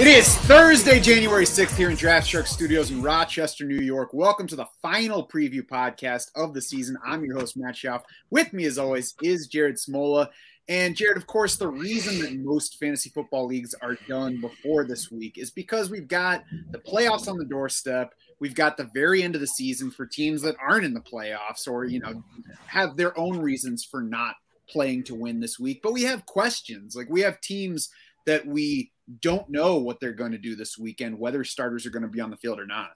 It is Thursday, January 6th here in Draft Shark Studios in Rochester, New York. Welcome to the final preview podcast of the season. I'm your host, Matt Schauf. With me, as always, is Jared Smola. And Jared, of course, the reason that most fantasy football leagues are done before this week is because we've got the playoffs on the doorstep. We've got the very end of the season for teams that aren't in the playoffs or, you know, have their own reasons for not playing to win this week. But we have questions. Like we have teams that we don't know what they're going to do this weekend, whether starters are going to be on the field or not.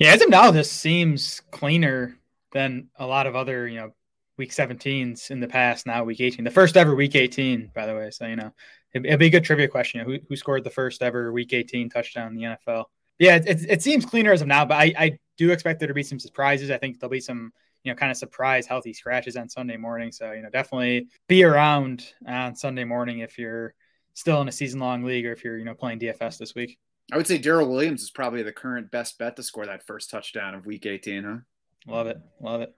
Yeah, as of now, this seems cleaner than a lot of other, you know, week 17s in the past. Now week 18, the first ever week 18, by the way. So you know, it, would be a good trivia question. who, who scored the first ever week 18 touchdown in the NFL? Yeah, it, it, it seems cleaner as of now, but I, I do expect there to be some surprises. I think there'll be some you know, kind of surprise healthy scratches on Sunday morning. So, you know, definitely be around on Sunday morning if you're still in a season long league or if you're, you know, playing DFS this week. I would say Darrel Williams is probably the current best bet to score that first touchdown of week 18, huh? Love it. Love it.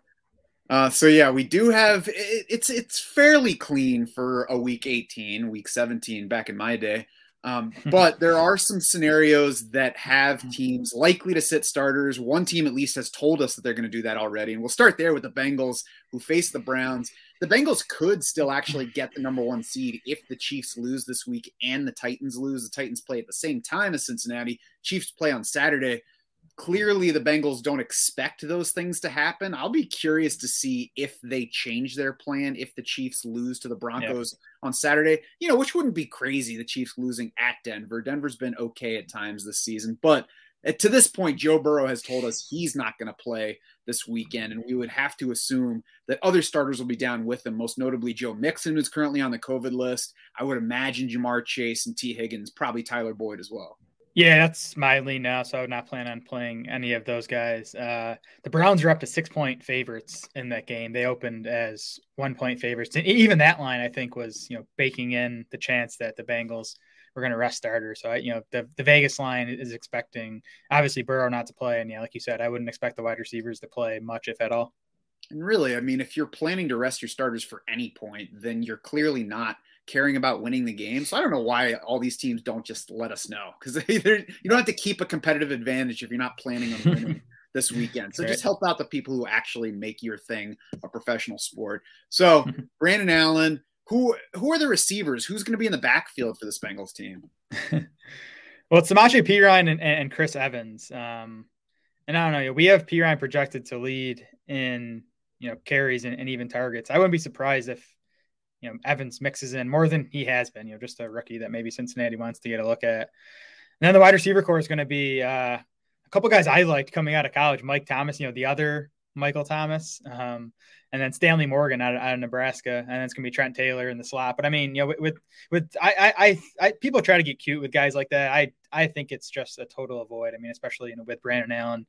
Uh, so yeah, we do have it, it's it's fairly clean for a week 18, week 17 back in my day. Um, but there are some scenarios that have teams likely to sit starters. One team at least has told us that they're going to do that already. And we'll start there with the Bengals who face the Browns. The Bengals could still actually get the number one seed if the Chiefs lose this week and the Titans lose. The Titans play at the same time as Cincinnati. Chiefs play on Saturday. Clearly, the Bengals don't expect those things to happen. I'll be curious to see if they change their plan if the Chiefs lose to the Broncos on Saturday, you know, which wouldn't be crazy, the Chiefs losing at Denver. Denver's been okay at times this season, but to this point, Joe Burrow has told us he's not going to play this weekend, and we would have to assume that other starters will be down with him, most notably Joe Mixon, who's currently on the COVID list. I would imagine Ja'Marr Chase and Tee Higgins, probably Tyler Boyd as well. Yeah, that's my lean now, so I would not plan on playing any of those guys. Uh, the Browns are up to six point favorites in that game. They opened as one point favorites. And even that line, I think, was you know baking in the chance that the Bengals were going to rest starters. So I, you know, the the Vegas line is expecting obviously Burrow not to play, and yeah, like you said, I wouldn't expect the wide receivers to play much, if at all. And really, I mean, if you're planning to rest your starters for any point, then you're clearly not caring about winning the game. So I don't know why all these teams don't just let us know because you don't have to keep a competitive advantage if you're not planning on winning this weekend. So just help out the people who actually make your thing a professional sport. So Brandon Allen, who who are the receivers? Who's going to be in the backfield for this Bengals team? well, it's Samaje Perine and, and Chris Evans. Um, and I don't know. We have Perine projected to lead in you know carries and, and even targets. I wouldn't be surprised if you know Evans mixes in more than he has been. You know, just a rookie that maybe Cincinnati wants to get a look at. And then the wide receiver corps is going to be uh, a couple guys I liked coming out of college. Mike Thomas, you know, the other Michael Thomas, um, and then Stanley Morgan out of, out of Nebraska, and then it's going to be Trent Taylor in the slot. But I mean, you know, with with, with I, I, I I people try to get cute with guys like that. I I think it's just a total avoid. I mean, especially you know with Brandon Allen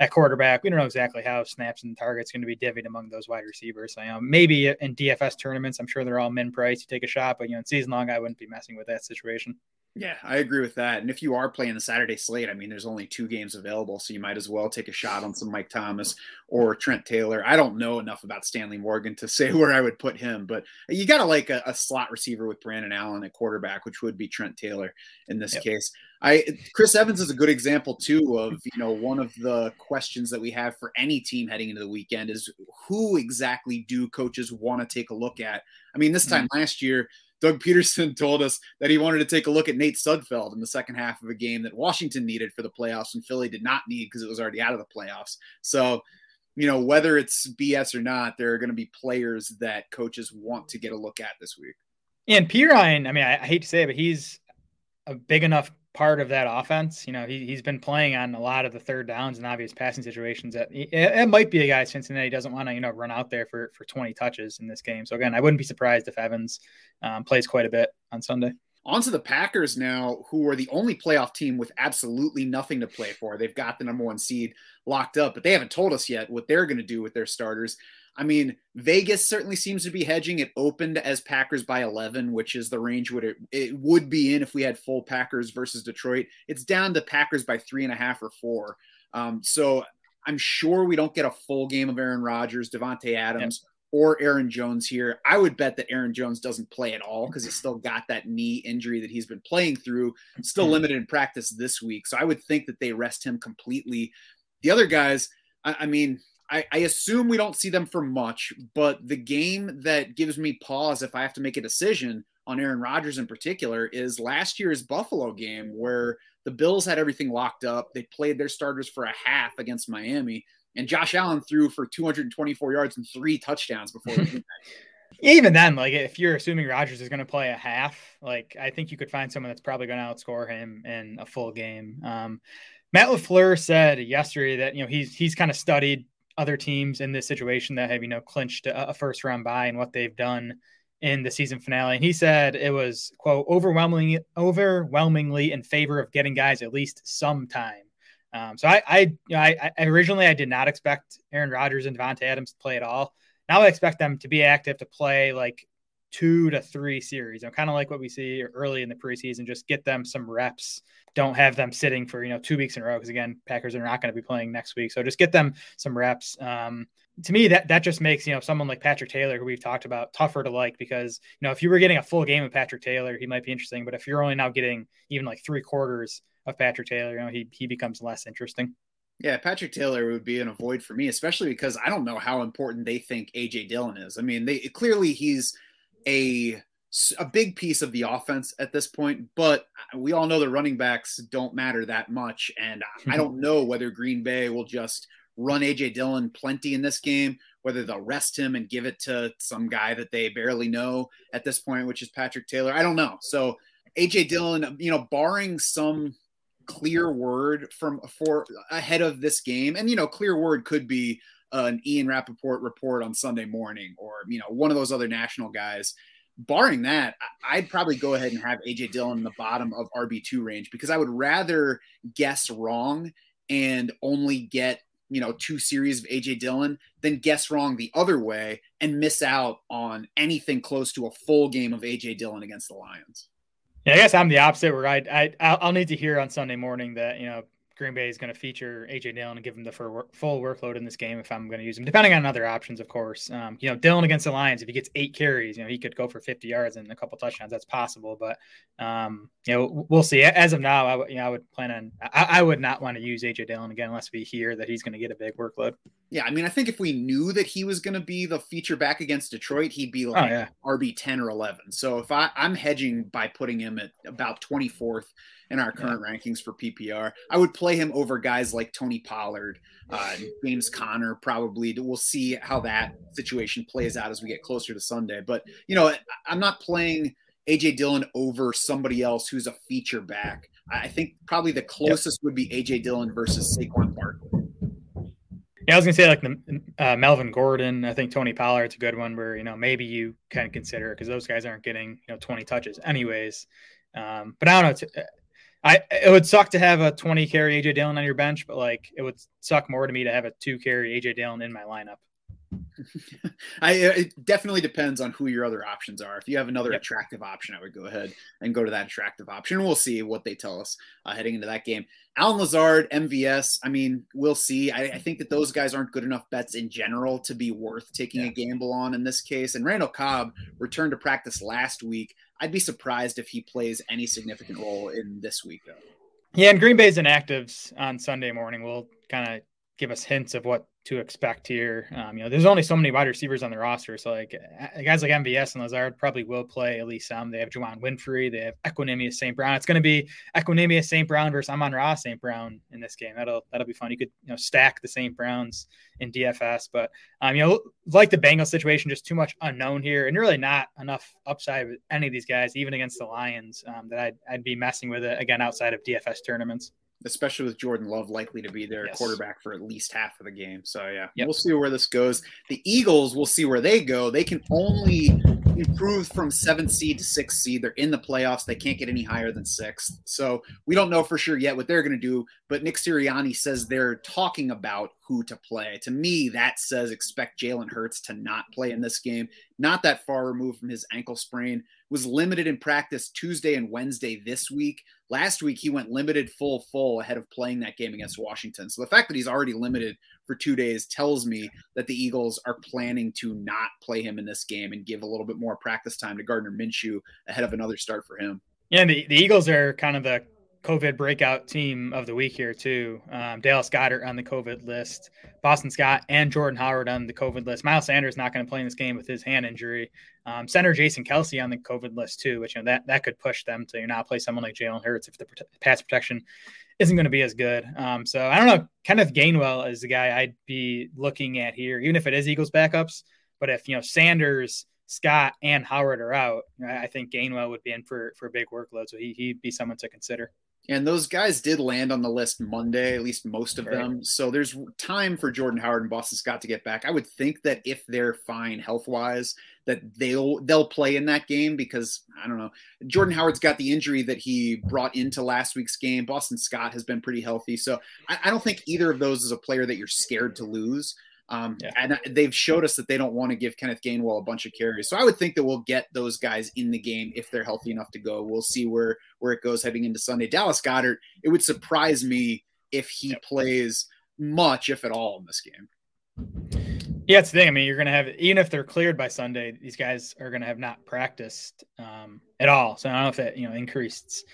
at quarterback. We don't know exactly how snaps and targets going to be divvied among those wide receivers. So, you know, maybe in DFS tournaments, I'm sure they're all min price. You take a shot, but you know, in season long, I wouldn't be messing with that situation. Yeah, I agree with that. And if you are playing the Saturday slate, I mean, there's only two games available, so you might as well take a shot on some Mike Thomas or Trent Taylor. I don't know enough about Stanley Morgan to say where I would put him, but you got to like a, a, slot receiver with Brandon Allen at quarterback, which would be Trent Taylor in this yep. case. I Chris Evans is a good example too of you know one of the questions that we have for any team heading into the weekend is who exactly do coaches want to take a look at? I mean, this time mm-hmm. last year Doug Pederson told us that he wanted to take a look at Nate Sudfeld in the second half of a game that Washington needed for the playoffs and Philly did not need because it was already out of the playoffs. So, you know, whether it's BS or not, there are going to be players that coaches want to get a look at this week. And Perine, I mean, I, I hate to say it, but he's a big enough part of that offense. You know, he, he's been playing on a lot of the third downs and obvious passing situations that it, it might be a guy Cincinnati doesn't want to, you know, run out there for, for 20 touches in this game. So again, I wouldn't be surprised if Evans um, plays quite a bit on Sunday. On to the Packers now, who are the only playoff team with absolutely nothing to play for. They've got the number one seed locked up, but they haven't told us yet what they're going to do with their starters. I mean, Vegas certainly seems to be hedging. It opened as Packers by 11, which is the range would it, it would be in if we had full Packers versus Detroit. It's down to Packers by three and a half or four. Um, so I'm sure we don't get a full game of Aaron Rodgers, Davante Adams, yep. or Aaron Jones here. I would bet that Aaron Jones doesn't play at all because he's still got that knee injury that he's been playing through, still mm-hmm. limited in practice this week. So I would think that they rest him completely. The other guys, I, I mean, I, I, assume we don't see them for much, but the game that gives me pause if I have to make a decision on Aaron Rodgers in particular is last year's Buffalo game where the Bills had everything locked up. They played their starters for a half against Miami, and Josh Allen threw for 224 yards and three touchdowns before. Even then, like if you're assuming Rodgers is going to play a half, like I think you could find someone that's probably going to outscore him in a full game. Um, Matt LaFleur said yesterday that you know he's he's kind of studied other teams in this situation that have you know clinched a, a first round bye and what they've done in the season finale. And he said it was quote overwhelmingly overwhelmingly in favor of getting guys at least some time. Um, so I I, you know, I, I originally I did not expect Aaron Rodgers and Davante Adams to play at all. Now I expect them to be active to play like two to three series. You know, kind of like what we see early in the preseason. Just get them some reps. Don't have them sitting for you know two weeks in a row because again, Packers are not going to be playing next week. So just get them some reps. Um, to me, that that just makes you know someone like Patrick Taylor, who we've talked about, tougher to like because you know if you were getting a full game of Patrick Taylor, he might be interesting. But if you're only now getting even like three quarters of Patrick Taylor, you know he he becomes less interesting. Yeah, Patrick Taylor would be an avoid for me, especially because I don't know how important they think AJ Dillon is. I mean, they clearly he's a a big piece of the offense at this point, but we all know the running backs don't matter that much. And I don't know whether Green Bay will just run AJ Dillon plenty in this game, whether they'll rest him and give it to some guy that they barely know at this point, which is Patrick Taylor. I don't know. So AJ Dillon, you know, barring some clear word from for ahead of this game, and you know, clear word could be an Ian Rapoport report on Sunday morning or, you know, one of those other national guys. Barring that, I'd probably go ahead and have AJ Dillon in the bottom of RB2 range because I would rather guess wrong and only get, you know, two series of AJ Dillon than guess wrong the other way and miss out on anything close to a full game of AJ Dillon against the Lions. Yeah, I guess I'm the opposite where I, I I'll need to hear on Sunday morning that, you know, Green Bay is going to feature AJ Dillon and give him the full workload in this game if I'm going to use him, depending on other options, of course. Um, you know, Dillon against the Lions, if he gets eight carries, you know, he could go for 50 yards and a couple touchdowns. That's possible, but um, you know, we'll see. As of now, I, w- you know, I would plan on. I, I would not want to use AJ Dillon again unless we hear that he's going to get a big workload. Yeah, I mean, I think if we knew that he was going to be the feature back against Detroit, he'd be like oh, yeah. RB 10 or 11. So if I, I'm hedging by putting him at about 24th in our current yeah. rankings for PPR. I would play him over guys like Tony Pollard, uh, James Conner, probably. We'll see how that situation plays out as we get closer to Sunday. But, you know, I'm not playing AJ Dillon over somebody else who's a feature back. I think probably the closest yep. would be AJ Dillon versus Saquon Barkley. Yeah, I was gonna say like the uh, Melvin Gordon. I think Tony Pollard's a good one where you know maybe you can consider because those guys aren't getting you know 20 touches anyways. Um, but I don't know. I it would suck to have a 20 carry AJ Dillon on your bench, but like it would suck more to me to have a two carry AJ Dillon in my lineup. I it definitely depends on who your other options are. If you have another yep. attractive option, I would go ahead and go to that attractive option. We'll see what they tell us uh, heading into that game. Allen Lazard, MVS. I mean, we'll see. I, I, think that those guys aren't good enough bets in general to be worth taking yeah. a gamble on in this case. And Randall Cobb returned to practice last week. I'd be surprised if he plays any significant role in this week, though. Yeah, and Green Bay's inactives on Sunday morning will kind of give us hints of what to expect here. Um, you know, there's only so many wide receivers on the roster, so like guys like MVS and Lazard probably will play at least some. They have Juwann Winfree, they have Equanimeous St. Brown. It's going to be Equanimeous St. Brown versus Amon-Ra St. Brown in this game. That'll that'll be fun. You could you know stack the St. Browns in DFS, but um, you know, like the Bengals situation, just too much unknown here, and really not enough upside with any of these guys, even against the Lions, um, that I'd I'd be messing with it again outside of DFS tournaments especially with Jordan Love likely to be their yes. quarterback for at least half of the game. So yeah, yep. we'll see where this goes. The Eagles, we'll see where they go. They can only improved from seventh seed to sixth seed. They're in the playoffs. They can't get any higher than sixth. So we don't know for sure yet what they're going to do. But Nick Sirianni says they're talking about who to play. To me, that says expect Jalen Hurts to not play in this game. Not that far removed from his ankle sprain. Was limited in practice Tuesday and Wednesday this week. Last week he went limited full full ahead of playing that game against Washington. So the fact that he's already limited for two days tells me that the Eagles are planning to not play him in this game and give a little bit more practice time to Gardner Minshew ahead of another start for him. Yeah, the, the Eagles are kind of the COVID breakout team of the week here too. Um, Dallas Goedert on the COVID list, Boston Scott and Jordan Howard on the COVID list. Miles Sanders not going to play in this game with his hand injury. Um, Center Jason Kelce on the COVID list too, which you know that that could push them to not play someone like Jalen Hurts if the pass protection isn't going to be as good. Um, so I don't know. Kenneth Gainwell is the guy I'd be looking at here, even if it is Eagles backups. But if you know Sanders, Scott, and Howard are out, I think Gainwell would be in for for a big workload. So he, he'd be someone to consider. And those guys did land on the list Monday, at least most of right. them. So there's time for Jordan Howard and Boston Scott to get back. I would think that if they're fine health wise, that they'll they'll play in that game because I don't know. Jordan Howard's got the injury that he brought into last week's game. Boston Scott has been pretty healthy, so I, I don't think either of those is a player that you're scared to lose. Um, yeah. And they've showed us that they don't want to give Kenneth Gainwell a bunch of carries. So I would think that we'll get those guys in the game if they're healthy enough to go. We'll see where where it goes heading into Sunday. Dallas Goedert. it would surprise me if he yep. plays much, if at all, in this game. Yeah, it's the thing. I mean, you're going to have even if they're cleared by Sunday, these guys are going to have not practiced um, at all. So I don't know if it you know increases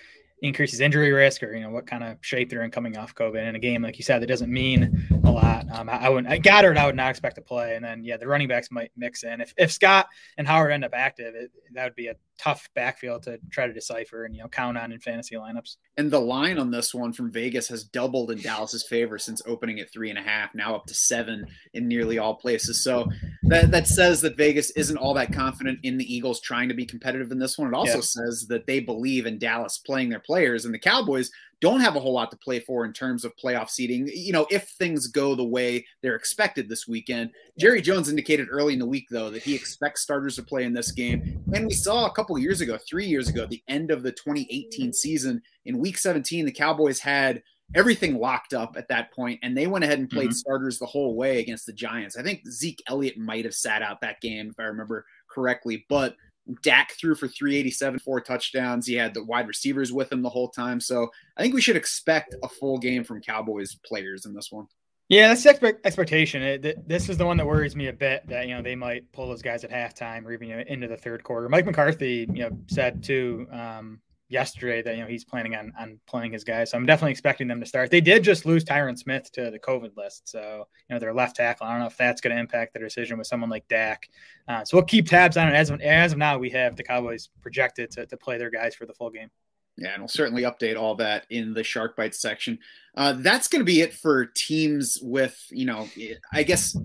increases injury risk or you know what kind of shape they're in coming off COVID in a game like you said that doesn't mean a lot. Um, I, I wouldn't I Goedert I would not expect to play, and then yeah the running backs might mix in if if Scott and Howard end up active, it, that would be a tough backfield to try to decipher and you know count on in fantasy lineups. And the line on this one from Vegas has doubled in Dallas's favor since opening at three and a half, now up to seven in nearly all places. So that that says that Vegas isn't all that confident in the Eagles trying to be competitive in this one. It also yeah. says that they believe in Dallas playing their players, and the Cowboys don't have a whole lot to play for in terms of playoff seeding. You know, if things go the way they're expected this weekend. Jerry Jones indicated early in the week, though, that he expects starters to play in this game. And we saw a couple years ago, three years ago, the end of the 2018 season in week 17, the Cowboys had everything locked up at that point, and they went ahead and played mm-hmm. starters the whole way against the Giants. I think Zeke Elliott might have sat out that game, if I remember correctly, but Dak threw for 387, four touchdowns. He had the wide receivers with him the whole time. So I think we should expect a full game from Cowboys players in this one. Yeah, that's the expect- expectation. It, this is the one that worries me a bit that you know they might pull those guys at halftime or even you know, into the third quarter. Mike McCarthy, you know, said too um, yesterday that you know he's planning on on playing his guys. So I'm definitely expecting them to start. They did just lose Tyron Smith to the COVID list, so you know their left tackle. I don't know if that's going to impact the decision with someone like Dak. Uh, so we'll keep tabs on it. As of, as of now, we have the Cowboys projected to, to play their guys for the full game. Yeah, and we'll certainly update all that in the Shark Bites section. Uh, that's going to be it for teams with, you know, I guess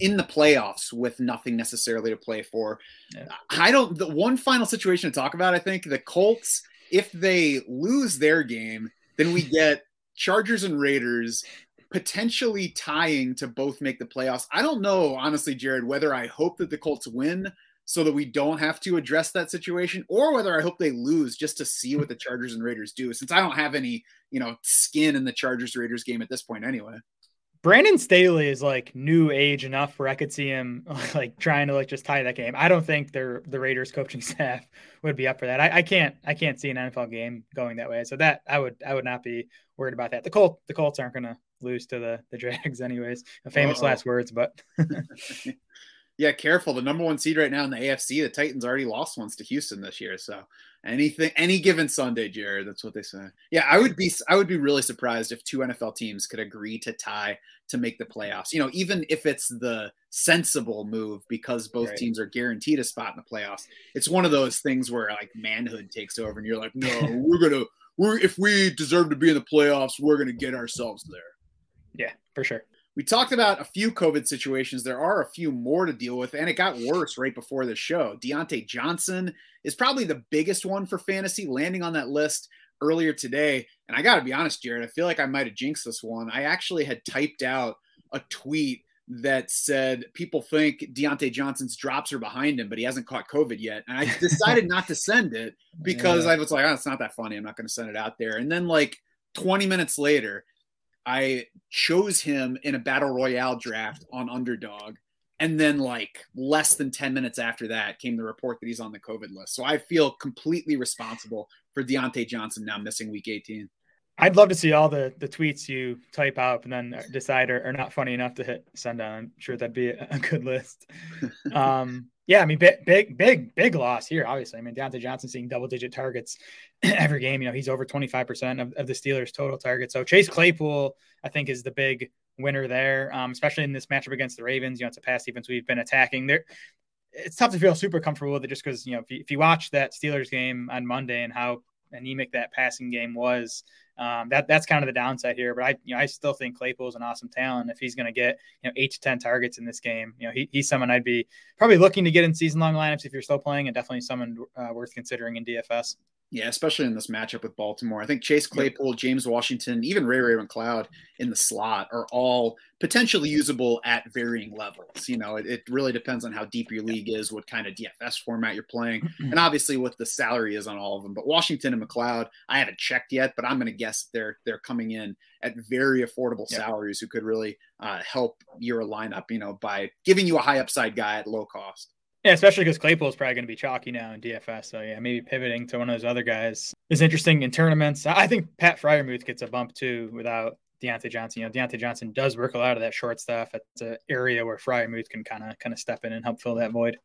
in the playoffs with nothing necessarily to play for. Yeah. I don't. The one final situation to talk about, I think the Colts if they lose their game, then we get Chargers and Raiders potentially tying to both make the playoffs. I don't know, honestly, Jared, whether I hope that the Colts win so that we don't have to address that situation or whether I hope they lose just to see what the Chargers and Raiders do since I don't have any, you know, skin in the Chargers Raiders game at this point anyway. Brandon Staley is like new age enough where I could see him like trying to like just tie that game. I don't think their the Raiders coaching staff would be up for that. I, I, can't I can't see an NFL game going that way. So that I would I would not be worried about that. The Colt the Colts aren't gonna lose to the the Jags anyways. Famous Uh-oh. last words, but yeah, careful. The number one seed right now in the AFC, the Titans already lost once to Houston this year. So anything, any given Sunday, Jared, that's what they say. Yeah, I would be, I would be really surprised if two NFL teams could agree to tie to make the playoffs. You know, even if it's the sensible move because both right. teams are guaranteed a spot in the playoffs. It's one of those things where like manhood takes over, and you're like, no, we're gonna, we're if we deserve to be in the playoffs, we're gonna get ourselves there. Yeah, for sure. We talked about a few COVID situations. There are a few more to deal with, and it got worse right before the show. Diontae Johnson is probably the biggest one for fantasy, landing on that list earlier today. And I got to be honest, Jared, I feel like I might have jinxed this one. I actually had typed out a tweet that said people think Diontae Johnson's drops are behind him, but he hasn't caught COVID yet. And I decided not to send it because yeah. I was like, oh, it's not that funny. I'm not going to send it out there. And then like 20 minutes later, I chose him in a battle royale draft on underdog. And then, like less than 10 minutes after that, came the report that he's on the COVID list. So I feel completely responsible for Diontae Johnson now missing week 18. I'd love to see all the the tweets you type out and then decide are, are not funny enough to hit send on. I'm sure that'd be a, a good list. um, yeah, I mean, big, big, big, big loss here. Obviously, I mean, Diontae Johnson seeing double digit targets every game. You know, he's over 25 percent of, of the Steelers' total target. So Chase Claypool, I think, is the big winner there, um, especially in this matchup against the Ravens. You know, it's a pass defense we've been attacking. There, it's tough to feel super comfortable with it just because you know if you, if you watch that Steelers game on Monday and how anemic that passing game was. Um, that that's kind of the downside here, but I you know I still think Claypool is an awesome talent. If he's going to get you know eight to ten targets in this game, you know he, he's someone I'd be probably looking to get in season long lineups if you're still playing, and definitely someone uh, worth considering in DFS. Yeah, especially in this matchup with Baltimore. I think Chase Claypool, James Washington, even Ray Ray McCloud in the slot are all potentially usable at varying levels. You know, it, it, really depends on how deep your league is, what kind of DFS format you're playing, mm-hmm. and obviously what the salary is on all of them. But Washington and McCloud, I haven't checked yet, but I'm going to guess they're they're coming in at very affordable salaries who could really uh, help your lineup. You know, by giving you a high upside guy at low cost. Yeah, especially because Claypool is probably going to be chalky now in DFS. So yeah, maybe pivoting to one of those other guys is interesting in tournaments. I think Pat Freiermuth gets a bump too without Diontae Johnson. You know, Diontae Johnson does work a lot of that short stuff. It's an area where Freiermuth can kind of kind of step in and help fill that void.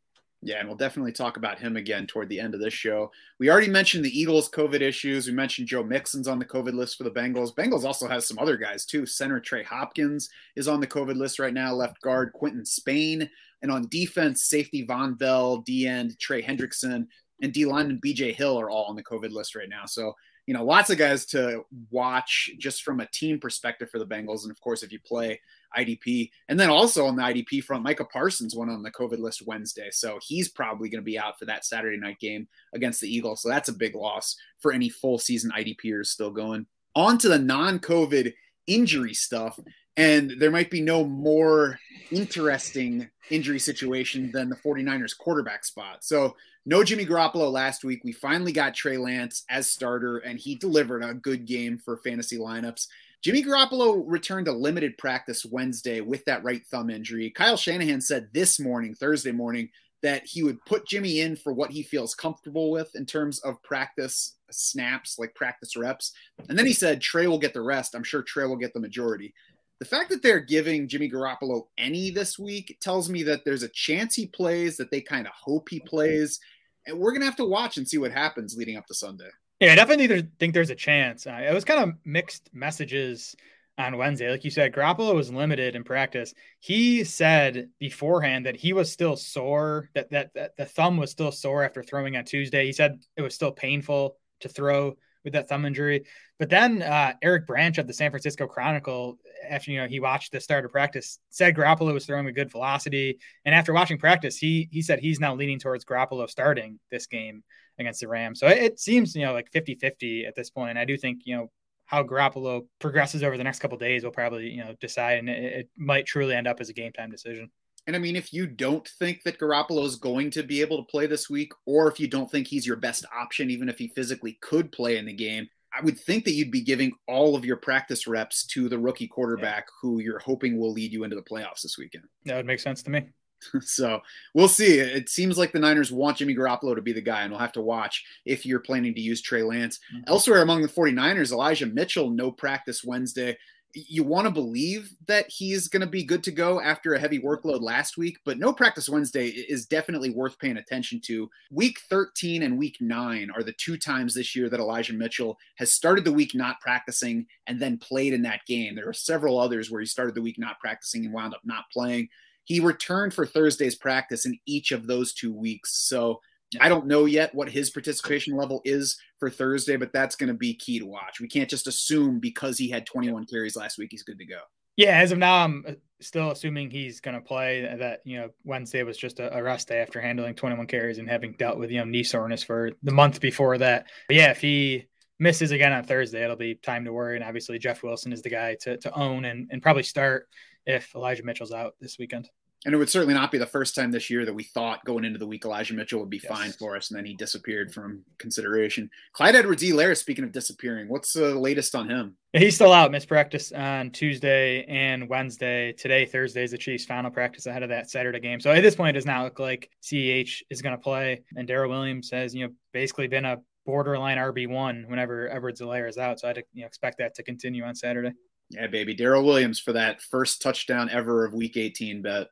Yeah, and we'll definitely talk about him again toward the end of this show. We already mentioned the Eagles' COVID issues. We mentioned Joe Mixon's on the COVID list for the Bengals. Bengals also has some other guys too. Center Trey Hopkins is on the COVID list right now. Left guard Quinton Spain and on defense, safety Vonn Bell, D end Trey Hendrickson, and D lineman BJ Hill are all on the COVID list right now. So, you know, lots of guys to watch just from a team perspective for the Bengals. And of course, if you play IDP, and then also on the IDP front, Micah Parsons went on the COVID list Wednesday. So he's probably going to be out for that Saturday night game against the Eagles. So that's a big loss for any full season IDPers still going. On to the non COVID injury stuff. And there might be no more interesting injury situation than the 49ers quarterback spot. So, no Jimmy Garoppolo last week. We finally got Trey Lance as starter, and he delivered a good game for fantasy lineups. Jimmy Garoppolo returned to limited practice Wednesday with that right thumb injury. Kyle Shanahan said this morning, Thursday morning, that he would put Jimmy in for what he feels comfortable with in terms of practice snaps, like practice reps. And then he said Trey will get the rest. I'm sure Trey will get the majority. The fact that they're giving Jimmy Garoppolo any this week tells me that there's a chance he plays, that they kind of hope he plays. And we're going to have to watch and see what happens leading up to Sunday. Yeah, I definitely think there's a chance. Uh, it was kind of mixed messages on Wednesday. Like you said, Garoppolo was limited in practice. He said beforehand that he was still sore, that, that, that the thumb was still sore after throwing on Tuesday. He said it was still painful to throw with that thumb injury. But then uh, Eric Branch of the San Francisco Chronicle, after you know he watched the start of practice, said Garoppolo was throwing with good velocity. And after watching practice, he he said he's now leaning towards Garoppolo starting this game against the Rams. So it, it seems you know like 50-50 at this point. I do think you know how Garoppolo progresses over the next couple days will probably you know decide, and it, it might truly end up as a game time decision. And I mean, if you don't think that Garoppolo is going to be able to play this week, or if you don't think he's your best option, even if he physically could play in the game, I would think that you'd be giving all of your practice reps to the rookie quarterback yeah. who you're hoping will lead you into the playoffs this weekend. That would make sense to me. so we'll see. It seems like the Niners want Jimmy Garoppolo to be the guy, and we'll have to watch if you're planning to use Trey Lance. Mm-hmm. Elsewhere among the 49ers, Elijah Mitchell, no practice Wednesday you want to believe that he's going to be good to go after a heavy workload last week, but no practice Wednesday is definitely worth paying attention to. Week 13 and week 9 are the two times this year that Elijah Mitchell has started the week not practicing and then played in that game. There are several others where he started the week not practicing and wound up not playing. He returned for Thursday's practice in each of those two weeks. So I don't know yet what his participation level is for Thursday, but that's going to be key to watch. We can't just assume because he had 21 carries last week, he's good to go. Yeah, as of now, I'm uh, still assuming he's going to play. That you know, Wednesday was just a, rest day after handling 21 carries and having dealt with you know knee soreness for the month before that. But yeah, if he misses again on Thursday, it'll be time to worry. And obviously, Jeff Wilson is the guy to, to own and, and probably start if Elijah Mitchell's out this weekend. And it would certainly not be the first time this year that we thought going into the week Elijah Mitchell would be Yes. fine for us, and then he disappeared from consideration. Clyde Edwards Helaire, speaking of disappearing, what's the latest on him? He's still out. Missed practice on Tuesday and Wednesday. Today, Thursday, is the Chiefs' final practice ahead of that Saturday game. So at this point, it does not look like CEH is going to play. And Darrel Williams has, you know, basically been a borderline RB one whenever Edwards Helaire is out. So I'd you know, expect that to continue on Saturday. Yeah, baby. Darrel Williams for that first touchdown ever of week 18 bet.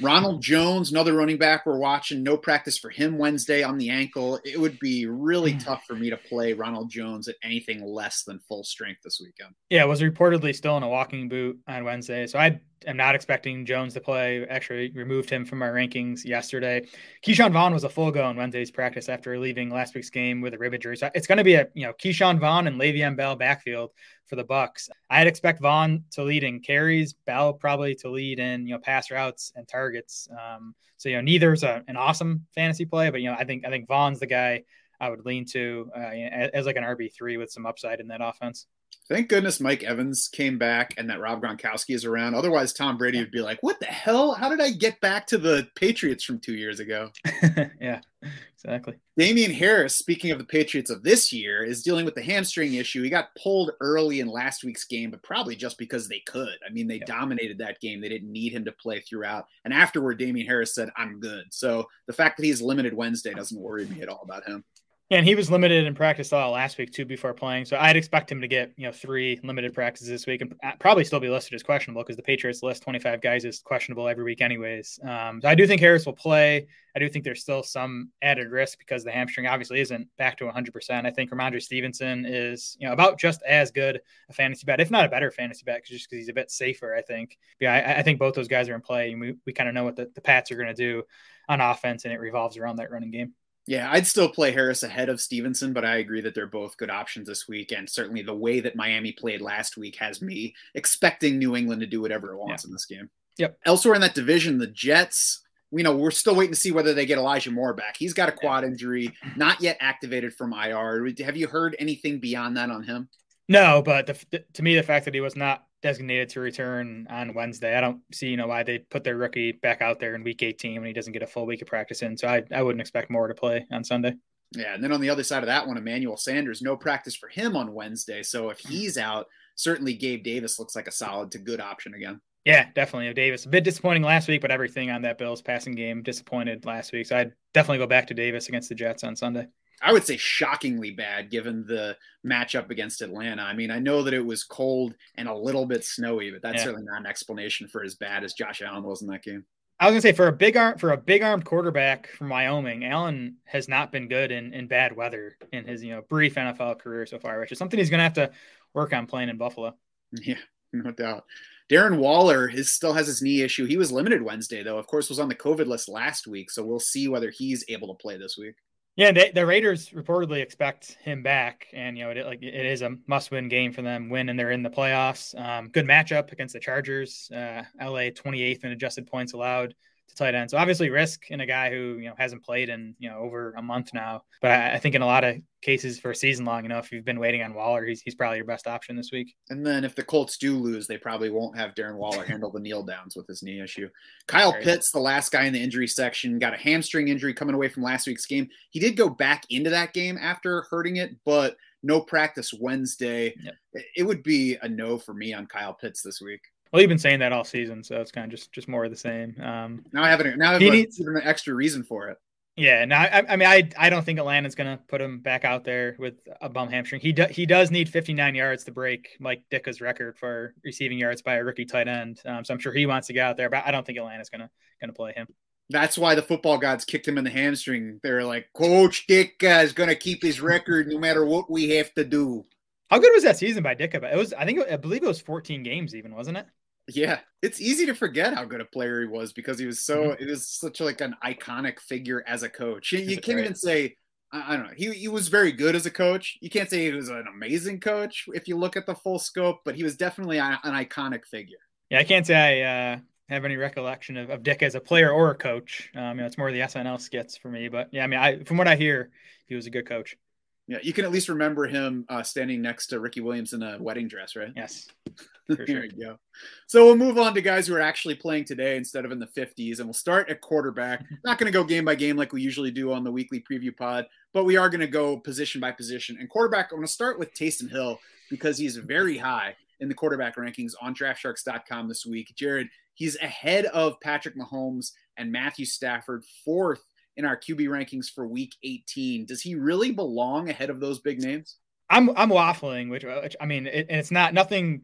Ronald Jones, another running back we're watching. No practice for him Wednesday on the ankle. It would be really tough for me to play Ronald Jones at anything less than full strength this weekend. Yeah, was reportedly still in a walking boot on Wednesday. So I am not expecting Jones to play. Actually, removed him from our rankings yesterday. Ke'Shawn Vaughn was a full go in Wednesday's practice after leaving last week's game with a rib injury. So it's going to be a you know Ke'Shawn Vaughn and Le'Veon Bell backfield for the Bucks. I'd expect Vaughn to lead in carries, Bell probably to lead in you know pass routes and targets. Um, so you know neither's a, an awesome fantasy play, but you know I think I think Vaughn's the guy I would lean to uh, as, as like an RB three with some upside in that offense. Thank goodness Mike Evans came back and that Rob Gronkowski is around. Otherwise, Tom Brady would be like, "What the hell? How did I get back to the Patriots from two years ago?" yeah, exactly. Damien Harris, speaking of the Patriots of this year, is dealing with the hamstring issue. He got pulled early in last week's game, but probably just because they could. I mean, they Yeah. dominated that game. They didn't need him to play throughout. And afterward, Damien Harris said, I'm good. So the fact that he's limited Wednesday doesn't worry me at all about him. Yeah, and he was limited in practice all last week too before playing. So I'd expect him to get you know three limited practices this week and uh, probably still be listed as questionable because the Patriots list 25 guys is questionable every week anyways. Um, so I do think Harris will play. I do think there's still some added risk because the hamstring obviously isn't back to 100%. I think Rhamondre Stevenson is you know about just as good a fantasy bet, if not a better fantasy bet, just because he's a bit safer. I think. Yeah, I, I think both those guys are in play, and we, we kind of know what the, the Pats are going to do on offense, and it revolves around that running game. Yeah, I'd still play Harris ahead of Stevenson, but I agree that they're both good options this week. And certainly the way that Miami played last week has me expecting New England to do whatever it wants in this game. Yep. Elsewhere in that division, the Jets, you know, we're still waiting to see whether they get Elijah Moore back. He's got a quad injury, not yet activated from IR. Have you heard anything beyond that on him? No, but the, to me, the fact that he was not designated to return on Wednesday, I don't see you know why they put their rookie back out there in Week 18 when he doesn't get a full week of practice in. So I, I wouldn't expect Moore to play on Sunday. Yeah, and then on the other side of that one, Emmanuel Sanders, no practice for him on Wednesday. So if mm-hmm. he's out, certainly Gabe Davis looks like a solid to good option again. Yeah, definitely. Davis a bit disappointing last week, but everything on that Bills passing game disappointed last week. So I'd definitely go back to Davis against the Jets on Sunday. I would say shockingly bad given the matchup against Atlanta. I mean, I know that it was cold and a little bit snowy, but that's Yeah. certainly not an explanation for as bad as Josh Allen was in that game. I was gonna say for a big arm for a big armed quarterback from Wyoming, Allen has not been good in, in bad weather in his you know brief NFL career so far, which is something he's gonna have to work on playing in Buffalo. Yeah, no doubt. Darren Waller his still has his knee issue. He was limited Wednesday though. Of course, was on the COVID list last week, so we'll see whether he's able to play this week. Yeah, they, the Raiders reportedly expect him back, and you know it like it is a must-win game for them. Win and they're in the playoffs. Um, good matchup against the Chargers. Uh, LA 28th in adjusted points allowed to tight end. So obviously risk in a guy who you know hasn't played in you know over a month now. But I, I think in a lot of cases for a season long, you know if you've been waiting on Waller, he's he's probably your best option this week. And then if the Colts do lose, they probably won't have Darren Waller handle the kneel downs with his knee issue. Kyle Right. Pitts, the last guy in the injury section, got a hamstring injury coming away from last week's game. He did go back into that game after hurting it, but no practice Wednesday. Yep. It would be a no for me on Kyle Pitts this week. Well, you've been saying that all season, so it's kind of just just more of the same. Um, Now I have an, now I have He needs- an extra reason for it. Yeah, no, I, I mean, I, I don't think Atlanta's going to put him back out there with a bum hamstring. He do, he does need 59 yards to break Mike Ditka's record for receiving yards by a rookie tight end. Um, so I'm sure he wants to get out there, but I don't think Atlanta's going to going to play him. That's why the football gods kicked him in the hamstring. They're like, Coach Dick uh, is going to keep his record no matter what we have to do. How good was that season by Dicka? It was, I think, I believe it was 14 games, even wasn't it? Yeah, it's easy to forget how good a player he was because he was so Mm-hmm. it was such like an iconic figure as a coach. You, you can't great- even say I, I don't know. He he was very good as a coach. You can't say he was an amazing coach if you look at the full scope, but he was definitely a- an iconic figure. Yeah, I can't say I uh, have any recollection of, of Ditka as a player or a coach. Um, you know, it's more the SNL skits for me. But yeah, I mean, I from what I hear, he was a good coach. Yeah, you can at least remember him uh, standing next to Ricky Williams in a wedding dress, right? Yes. there sure. you go. So we'll move on to guys who are actually playing today instead of in the 50s, and we'll start at quarterback. Not going to go game by game like we usually do on the weekly preview pod, but we are going to go position by position. And quarterback, I'm going to start with Taysom Hill because he's very high in the quarterback rankings on DraftSharks.com this week. Jared, he's ahead of Patrick Mahomes and Matthew Stafford, fourth in our QB rankings for Week 18. Does he really belong ahead of those big names? I'm I'm waffling, which, which I mean, it, and it's not nothing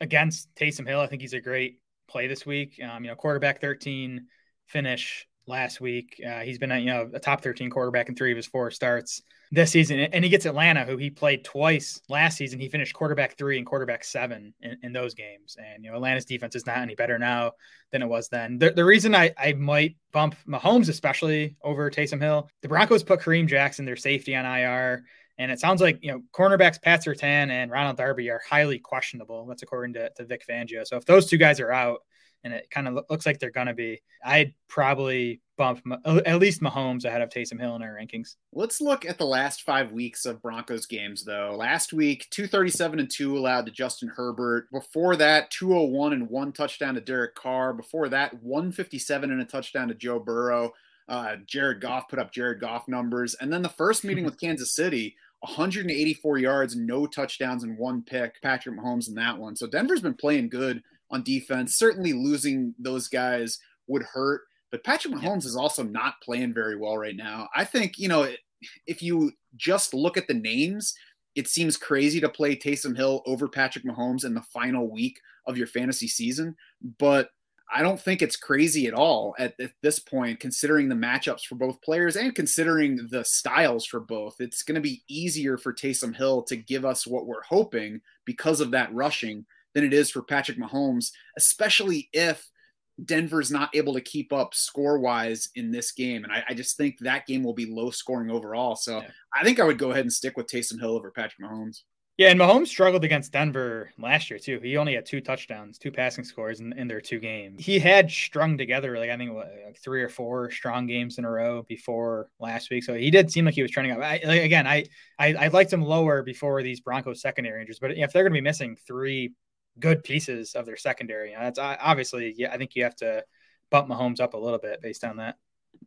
against Taysom Hill. I think he's a great play this week. Um, you know, quarterback 13 finish last week. Uh, he's been a, you know a top 13 quarterback in three of his four starts this season, and he gets Atlanta, who he played twice last season. He finished quarterback three and quarterback seven in, in those games. And you know, Atlanta's defense is not any better now than it was then. The, the reason I, I might bump Mahomes, especially over Taysom Hill, the Broncos put Kareem Jackson, their safety, on IR. And it sounds like you know cornerbacks Pat Surtain and Ronald Darby are highly questionable. That's according to, to Vic Fangio. So if those two guys are out, and it kind of looks like they're going to be. I'd probably bump at least Mahomes ahead of Taysom Hill in our rankings. Let's look at the last five weeks of Broncos games, though. Last week, 237 and 2 allowed to Justin Herbert. Before that, 201 and one touchdown to Derek Carr. Before that, 157 and a touchdown to Joe Burrow. Uh, Jared Goff put up Jared Goff numbers. And then the first meeting with Kansas City, 184 yards, no touchdowns, and one pick. Patrick Mahomes in that one. So Denver's been playing good on defense. Certainly losing those guys would hurt, but Patrick Mahomes is also not playing very well right now. I think, you know, if you just look at the names, it seems crazy to play Taysom Hill over Patrick Mahomes in the final week of your fantasy season, but I don't think it's crazy at all at, at, this point, considering the matchups for both players and considering the styles for both. It's going to be easier for Taysom Hill to give us what we're hoping because of that rushing than it is for Patrick Mahomes, especially if Denver's not able to keep up score wise in this game. And I, I, just think that game will be low scoring overall. So yeah. I think I would go ahead and stick with Taysom Hill over Patrick Mahomes. Yeah, and Mahomes struggled against Denver last year too. He only had two touchdowns, two passing scores in, in their two games. He had strung together like I think like three or four strong games in a row before last week. So he did seem like he was trending up. I, like, again, I, I I liked him lower before these Broncos secondary injuries, but if they're going to be missing three good pieces of their secondary. You know, that's obviously, yeah, I think you have to bump Mahomes up a little bit based on that.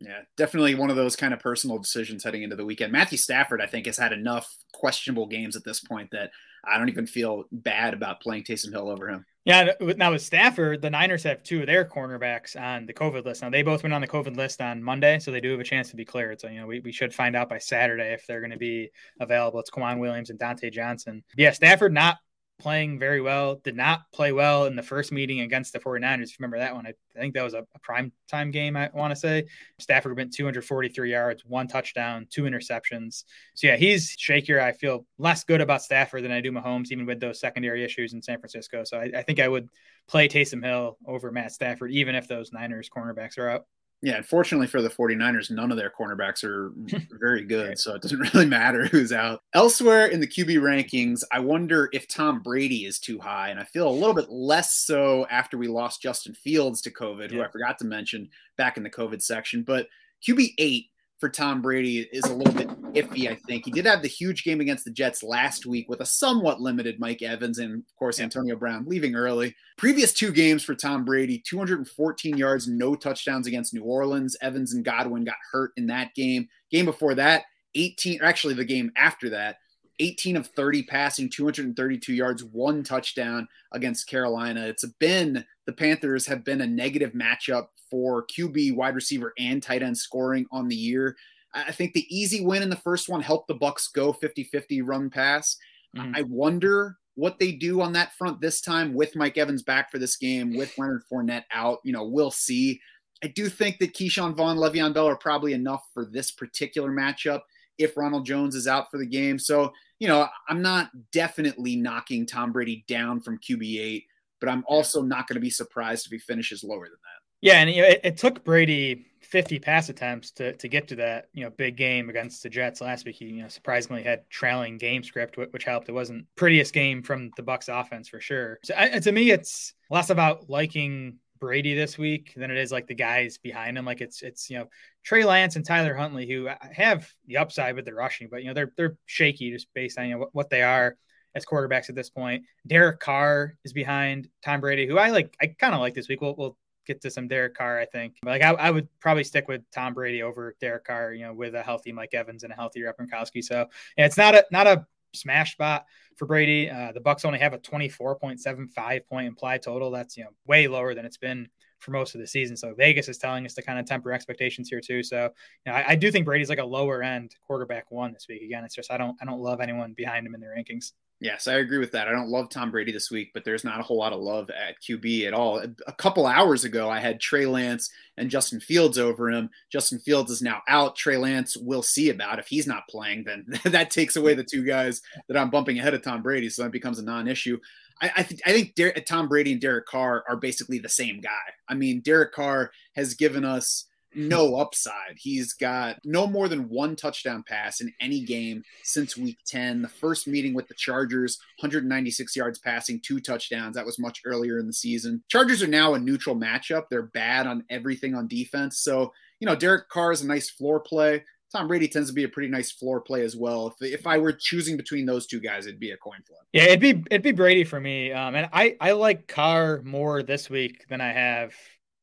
Yeah, definitely one of those kind of personal decisions heading into the weekend. Matthew Stafford, I think, has had enough questionable games at this point that I don't even feel bad about playing Taysom Hill over him. Yeah, uh, now with Stafford, the Niners have two of their cornerbacks on the COVID list. Now they both went on the COVID list on Monday, so they do have a chance to be cleared. So you know we, we should find out by Saturday if they're going to be available. It's K'Waun Williams and Dontae Johnson. Yeah, Stafford not playing very well, did not play well in the first meeting against the 49ers. Remember that one? I, think that was a, a prime time game, I want to say. Stafford went 243 yards, one touchdown, two interceptions. So, yeah, he's shakier. I feel less good about Stafford than I do Mahomes, even with those secondary issues in San Francisco. So, I, I think I would play Taysom Hill over Matt Stafford, even if those Niners cornerbacks are out. Yeah, unfortunately for the 49ers, none of their cornerbacks are very good, so it doesn't really matter who's out. Elsewhere in the QB rankings, I wonder if Tom Brady is too high, and I feel a little bit less so after we lost Justin Fields to COVID, yeah. who I forgot to mention back in the COVID section. But QB eight for Tom Brady is a little bit iffy, I think. He did have the huge game against the Jets last week with a somewhat limited Mike Evans and, of course, Antonio Brown leaving early. Previous two games for Tom Brady 214 yards, no touchdowns against New Orleans. Evans and Godwin got hurt in that game. Game before that, 18, or actually the game after that, 18 of 30 passing, 232 yards, one touchdown against Carolina. It's been the Panthers have been a negative matchup for QB, wide receiver, and tight end scoring on the year. I think the easy win in the first one helped the Bucks go 50-50 run pass. Mm. I wonder what they do on that front this time with Mike Evans back for this game, with Leonard Fournette out. You know, we'll see. I do think that Ke'Shawn Vaughn, Le'Veon Bell are probably enough for this particular matchup if Ronald Jones is out for the game. So, you know, I'm not definitely knocking Tom Brady down from QB8, but I'm also not going to be surprised if he finishes lower than that. Yeah, and you know, it, it, took Brady 50 pass attempts to to get to that you know big game against the Jets last week. He you know surprisingly had trailing game script, which helped. It wasn't prettiest game from the Bucks offense for sure. So I, to me, it's less about liking Brady this week than it is like the guys behind him. Like it's it's you know Trey Lance and Tyler Huntley who have the upside with their rushing, but you know they're they're shaky just based on you know what, what they are as quarterbacks at this point. Derek Carr is behind Tom Brady, who I like. I kind of like this week. We'll we'll get to some Derek Carr. I think like I, I would probably stick with Tom Brady over Derek Carr. You know, with a healthy Mike Evans and a healthy Rob. So yeah, it's not a not a smash spot for Brady. Uh, the Bucks only have a 24.75 point implied total. That's you know way lower than it's been for most of the season. So Vegas is telling us to kind of temper expectations here too. So you know, I, I, do think Brady's like a lower end quarterback one this week. Again, it's just I don't I don't love anyone behind him in the rankings. Yes, I agree with that. I don't love Tom Brady this week, but there's not a whole lot of love at QB at all. A couple hours ago, I had Trey Lance and Justin Fields over him. Justin Fields is now out. Trey Lance, we'll see about if he's not playing. Then that takes away the two guys that I'm bumping ahead of Tom Brady, so that becomes a non-issue. I, I, th- I think Der- Tom Brady and Derek Carr are basically the same guy. I mean, Derek Carr has given us no upside. He's got no more than one touchdown pass in any game since week 10. The first meeting with the Chargers, 196 yards passing, two touchdowns. That was much earlier in the season. Chargers are now a neutral matchup. They're bad on everything on defense. So, you know, Derek Carr is a nice floor play. Tom Brady tends to be a pretty nice floor play as well. If, if I were choosing between those two guys, it'd be a coin flip. Yeah, it'd be it'd be Brady for me. Um, and I I like Carr more this week than I have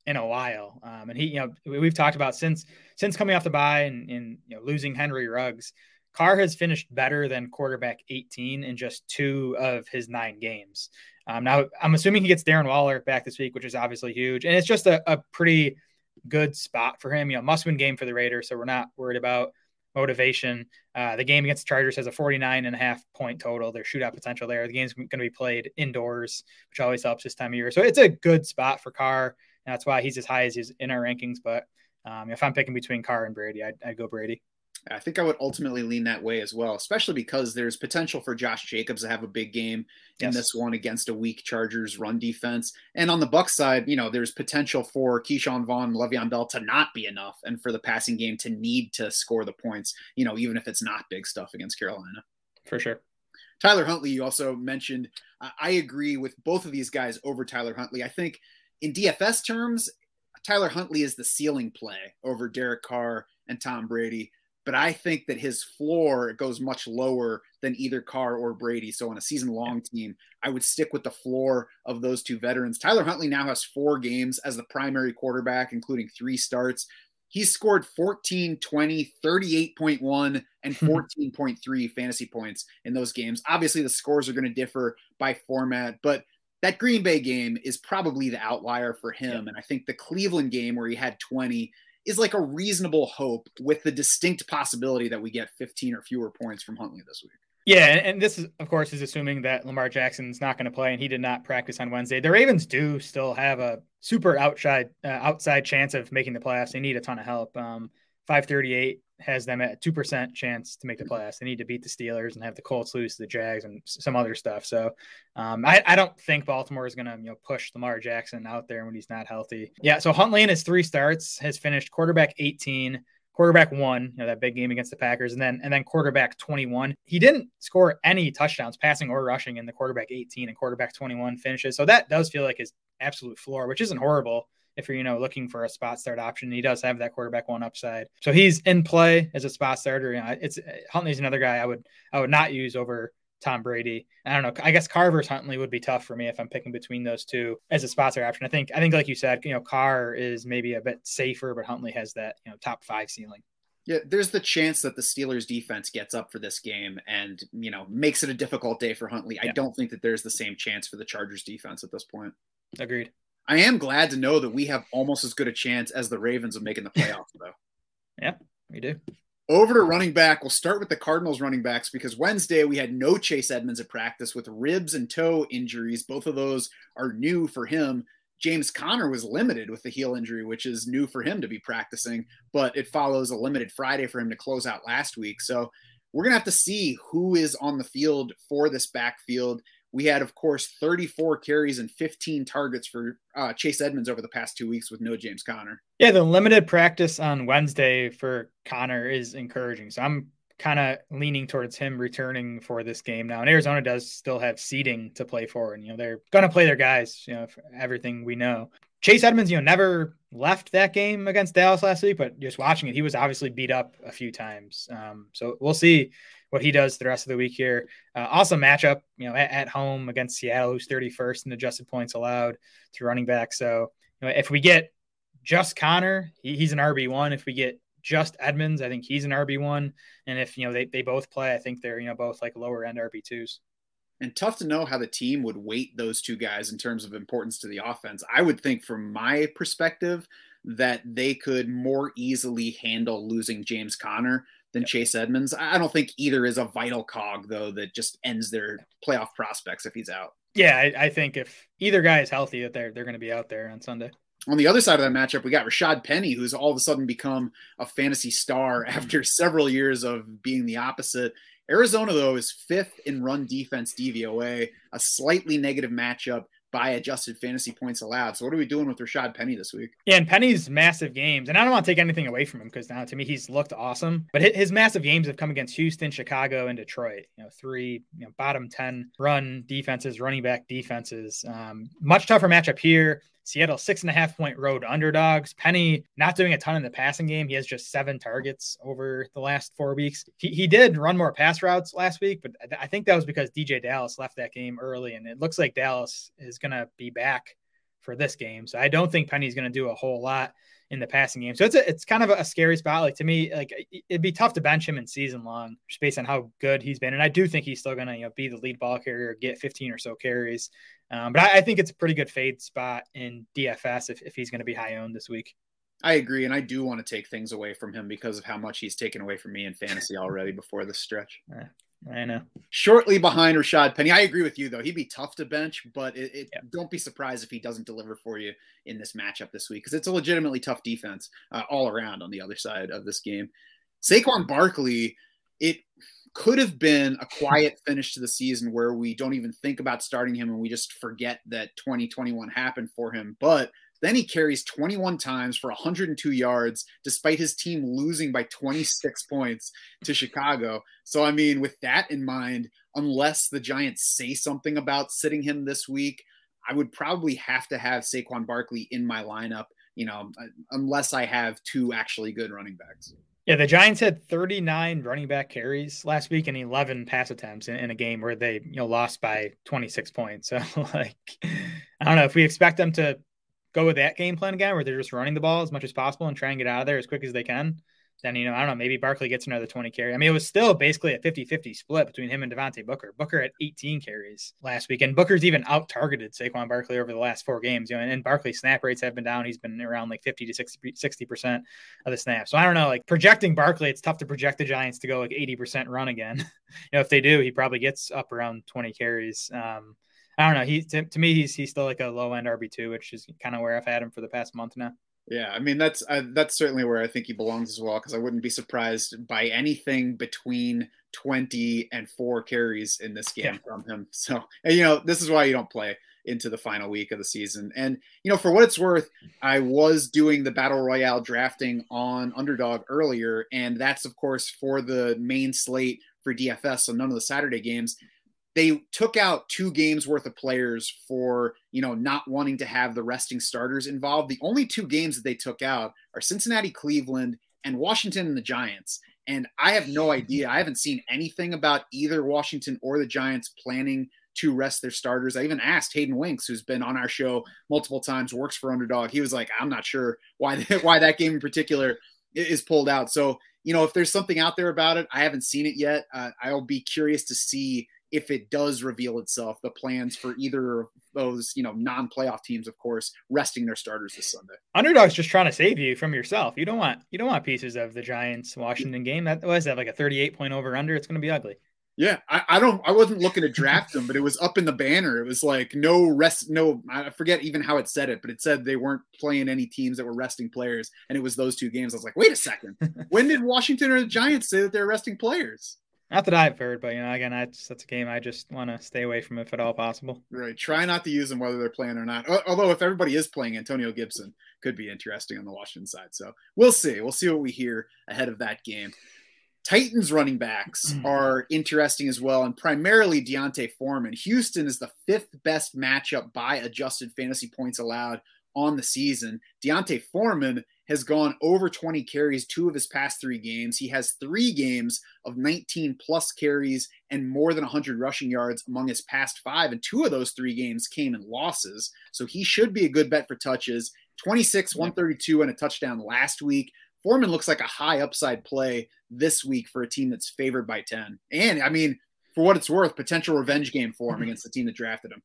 in a while. Um, and he, you know, we've talked about since since coming off the bye and, and you know losing Henry Ruggs, Carr has finished better than quarterback 18 in just two of his nine games. Um, now I'm assuming he gets Darren Waller back this week, which is obviously huge, and it's just a, a pretty good spot for him. You know, must win game for the Raiders, so we're not worried about motivation. Uh, the game against the Chargers has a 49 and a half point total. There's shootout potential there. The game's going to be played indoors, which always helps this time of year. So it's a good spot for Carr that's why he's as high as he's in our rankings. But um, if I'm picking between Carr and Brady, I'd, I'd, go Brady. I think I would ultimately lean that way as well, especially because there's potential for Josh Jacobs to have a big game in yes. this one against a weak Chargers run defense. And on the Buck side, you know, there's potential for Ke'Shawn Vaughn, Le'Veon Bell to not be enough, and for the passing game to need to score the points. You know, even if it's not big stuff against Carolina. For sure. Tyler Huntley, you also mentioned. I agree with both of these guys over Tyler Huntley. I think in DFS terms, Tyler Huntley is the ceiling play over Derek Carr and Tom Brady. But I think that his floor goes much lower than either Carr or Brady. So on a season long team, I would stick with the floor of those two veterans. Tyler Huntley now has four games as the primary quarterback, including three starts. He's scored 14, 20, 38.1, and hmm. 14.3 fantasy points in those games. Obviously, the scores are going to differ by format, but that Green Bay game is probably the outlier for him. Yeah. And I think the Cleveland game where he had 20 is like a reasonable hope with the distinct possibility that we get 15 or fewer points from Huntley this week. Yeah, and this is of course is assuming that Lamar Jackson's not going to play and he did not practice on Wednesday. The Ravens do still have a super outside uh, outside chance of making the playoffs. They need a ton of help. Um, 538 has them at two percent chance to make the playoffs. They need to beat the Steelers and have the Colts lose to the Jags and some other stuff. So um, I, I, don't think Baltimore is going to you know push Lamar Jackson out there when he's not healthy. Yeah. So Huntley in his three starts has finished quarterback 18, quarterback one, you know that big game against the Packers, and then and then quarterback 21. He didn't score any touchdowns, passing or rushing, in the quarterback 18 and quarterback 21 finishes. So that does feel like his absolute floor, which isn't horrible if you're you know looking for a spot start option. He does have that quarterback one upside, so he's in play as a spot starter. You know, it's Huntley's another guy I would I would not use over Tom Brady. I don't know. I guess Carver's Huntley would be tough for me if I'm picking between those two as a spot start option. I think I think like you said, you know, Carr is maybe a bit safer, but Huntley has that you know top five ceiling. Yeah, there's the chance that the Steelers defense gets up for this game and, you know, makes it a difficult day for Huntley. Yeah. I don't think that there's the same chance for the Chargers defense at this point. Agreed. I am glad to know that we have almost as good a chance as the Ravens of making the playoffs, though. Yep, we do. Over to running back. We'll start with the Cardinals running backs because Wednesday we had no Chase Edmonds at practice with ribs and toe injuries. Both of those are new for him. James Conner was limited with the heel injury, which is new for him to be practicing, but it follows a limited Friday for him to close out last week. So we're going to have to see who is on the field for this backfield. We had, of course, 34 carries and 15 targets for uh, Chase Edmonds over the past two weeks with no James Conner. Yeah, the limited practice on Wednesday for Conner is encouraging. So I'm kind of leaning towards him returning for this game now. And Arizona does still have seeding to play for, and you know they're going to play their guys. You know, everything we know. Chase Edmonds, you know, never left that game against Dallas last week, but just watching it, he was obviously beat up a few times. Um, so we'll see what he does the rest of the week here. Uh, awesome matchup, you know, at, at, home against Seattle, who's 31st in adjusted points allowed to running back. So you know, if we get just Conner, he, he's an RB one. If we get just Edmonds, I think he's an RB one. And if you know they, they both play, I think they're you know both like lower end RB twos and tough to know how the team would weight those two guys in terms of importance to the offense. I would think, from my perspective, that they could more easily handle losing James Conner than yep. Chase Edmonds. I don't think either is a vital cog, though, that just ends their playoff prospects if he's out. Yeah, I, I think if either guy is healthy, that they're they're going to be out there on Sunday. On the other side of that matchup, we got Rashad Penny, who's all of a sudden become a fantasy star mm-hmm. after several years of being the opposite. Arizona, though, is fifth in run defense DVOA, a slightly negative matchup by adjusted fantasy points allowed. So what are we doing with Rashad Penny this week? Yeah, and Penny's massive games, and I don't want to take anything away from him because now to me he's looked awesome. But his massive games have come against Houston, Chicago, and Detroit. You know, three you know, bottom ten run defenses, running back defenses. Um, much tougher matchup here. Seattle six and a half point road underdogs. Penny not doing a ton in the passing game. He has just seven targets over the last four weeks. He, he did run more pass routes last week, but I think that was because DJ Dallas left that game early, and it looks like Dallas is going to be back for this game. So I don't think Penny's going to do a whole lot in the passing game. So it's a, it's kind of a scary spot. Like to me, like it'd be tough to bench him in season long just based on how good he's been. And I do think he's still going to you know be the lead ball carrier, get 15 or so carries. Um, but I, I, think it's a pretty good fade spot in DFS if, if he's going to be high owned this week. I agree, and I do want to take things away from him because of how much he's taken away from me in fantasy already before this stretch. I know. Shortly behind Rashad Penny, I agree with you though. He'd be tough to bench, but it, it yeah. don't be surprised if he doesn't deliver for you in this matchup this week because it's a legitimately tough defense uh, all around on the other side of this game. Saquon Barkley, it could have been a quiet finish to the season where we don't even think about starting him and we just forget that 2021 happened for him. But then he carries 21 times for 102 yards, despite his team losing by 26 points to Chicago. So, I mean, with that in mind, unless the Giants say something about sitting him this week, I would probably have to have Saquon Barkley in my lineup, you know, unless I have two actually good running backs. Yeah, the Giants had 39 running back carries last week and 11 pass attempts in, in, a game where they, you know, lost by 26 points. So, like, I don't know if we expect them to go with that game plan again, where they're just running the ball as much as possible and try and get out of there as quick as they can then you know I don't know maybe Barkley gets another 20 carry. I mean it was still basically a 50-50 split between him and Devontae Booker. Booker had 18 carries last week, and Booker's even out targeted Saquon Barkley over the last four games. You know, and, and Barkley's snap rates have been down. He's been around like 50 to 60 percent of the snaps. So I don't know, like projecting Barkley, it's tough to project the Giants to go like 80 percent run again. you know, if they do, he probably gets up around 20 carries. Um, I don't know. He to, to me, he's he's still like a low end RB two, which is kind of where I've had him for the past month now. Yeah, I mean that's uh, that's certainly where I think he belongs as well because I wouldn't be surprised by anything between 20 and 4 carries in this game yeah. from him. So, you know, this is why you don't play into the final week of the season. And you know, for what it's worth, I was doing the battle royale drafting on Underdog earlier and that's of course for the main slate for DFS, so none of the Saturday games they took out two games worth of players for you know not wanting to have the resting starters involved. The only two games that they took out are cincinnati cleveland and washington and the giants. And i have no idea. I haven't seen anything about either washington or the giants planning to rest their starters. I even asked hayden winks who's been on our show multiple times works for underdog. He was like i'm not sure why why that game in particular is pulled out. So you know if there's something out there about it i haven't seen it yet. Uh, i'll be curious to see if it does reveal itself, the plans for either of those, you know, non-playoff teams, of course, resting their starters this Sunday. Underdog's just trying to save you from yourself. You don't want you don't want pieces of the Giants Washington game. That was that like a 38 point over under. It's going to be ugly. Yeah, I, I, don't. I wasn't looking to draft them, but it was up in the banner. It was like no rest, no. I forget even how it said it, but it said they weren't playing any teams that were resting players, and it was those two games. I was like, wait a second, when did Washington or the Giants say that they're resting players? Not that I've heard, but you know, again, that's that's a game I just want to stay away from if at all possible. Right. Try not to use them whether they're playing or not. Although if everybody is playing, Antonio Gibson could be interesting on the Washington side. So we'll see. We'll see what we hear ahead of that game. Titans running backs hmm. are interesting as well, and primarily D'Onta Foreman. Houston is the fifth best matchup by adjusted fantasy points allowed on the season. D'Onta Foreman has gone over 20 carries two of his past three games. He has three games of 19 plus carries and more than 100 rushing yards among his past five. And two of those three games came in losses. So he should be a good bet for touches. 26, 132, and a touchdown last week. Foreman looks like a high upside play this week for a team that's favored by 10. And I mean, for what it's worth, potential revenge game for him against the team that drafted him.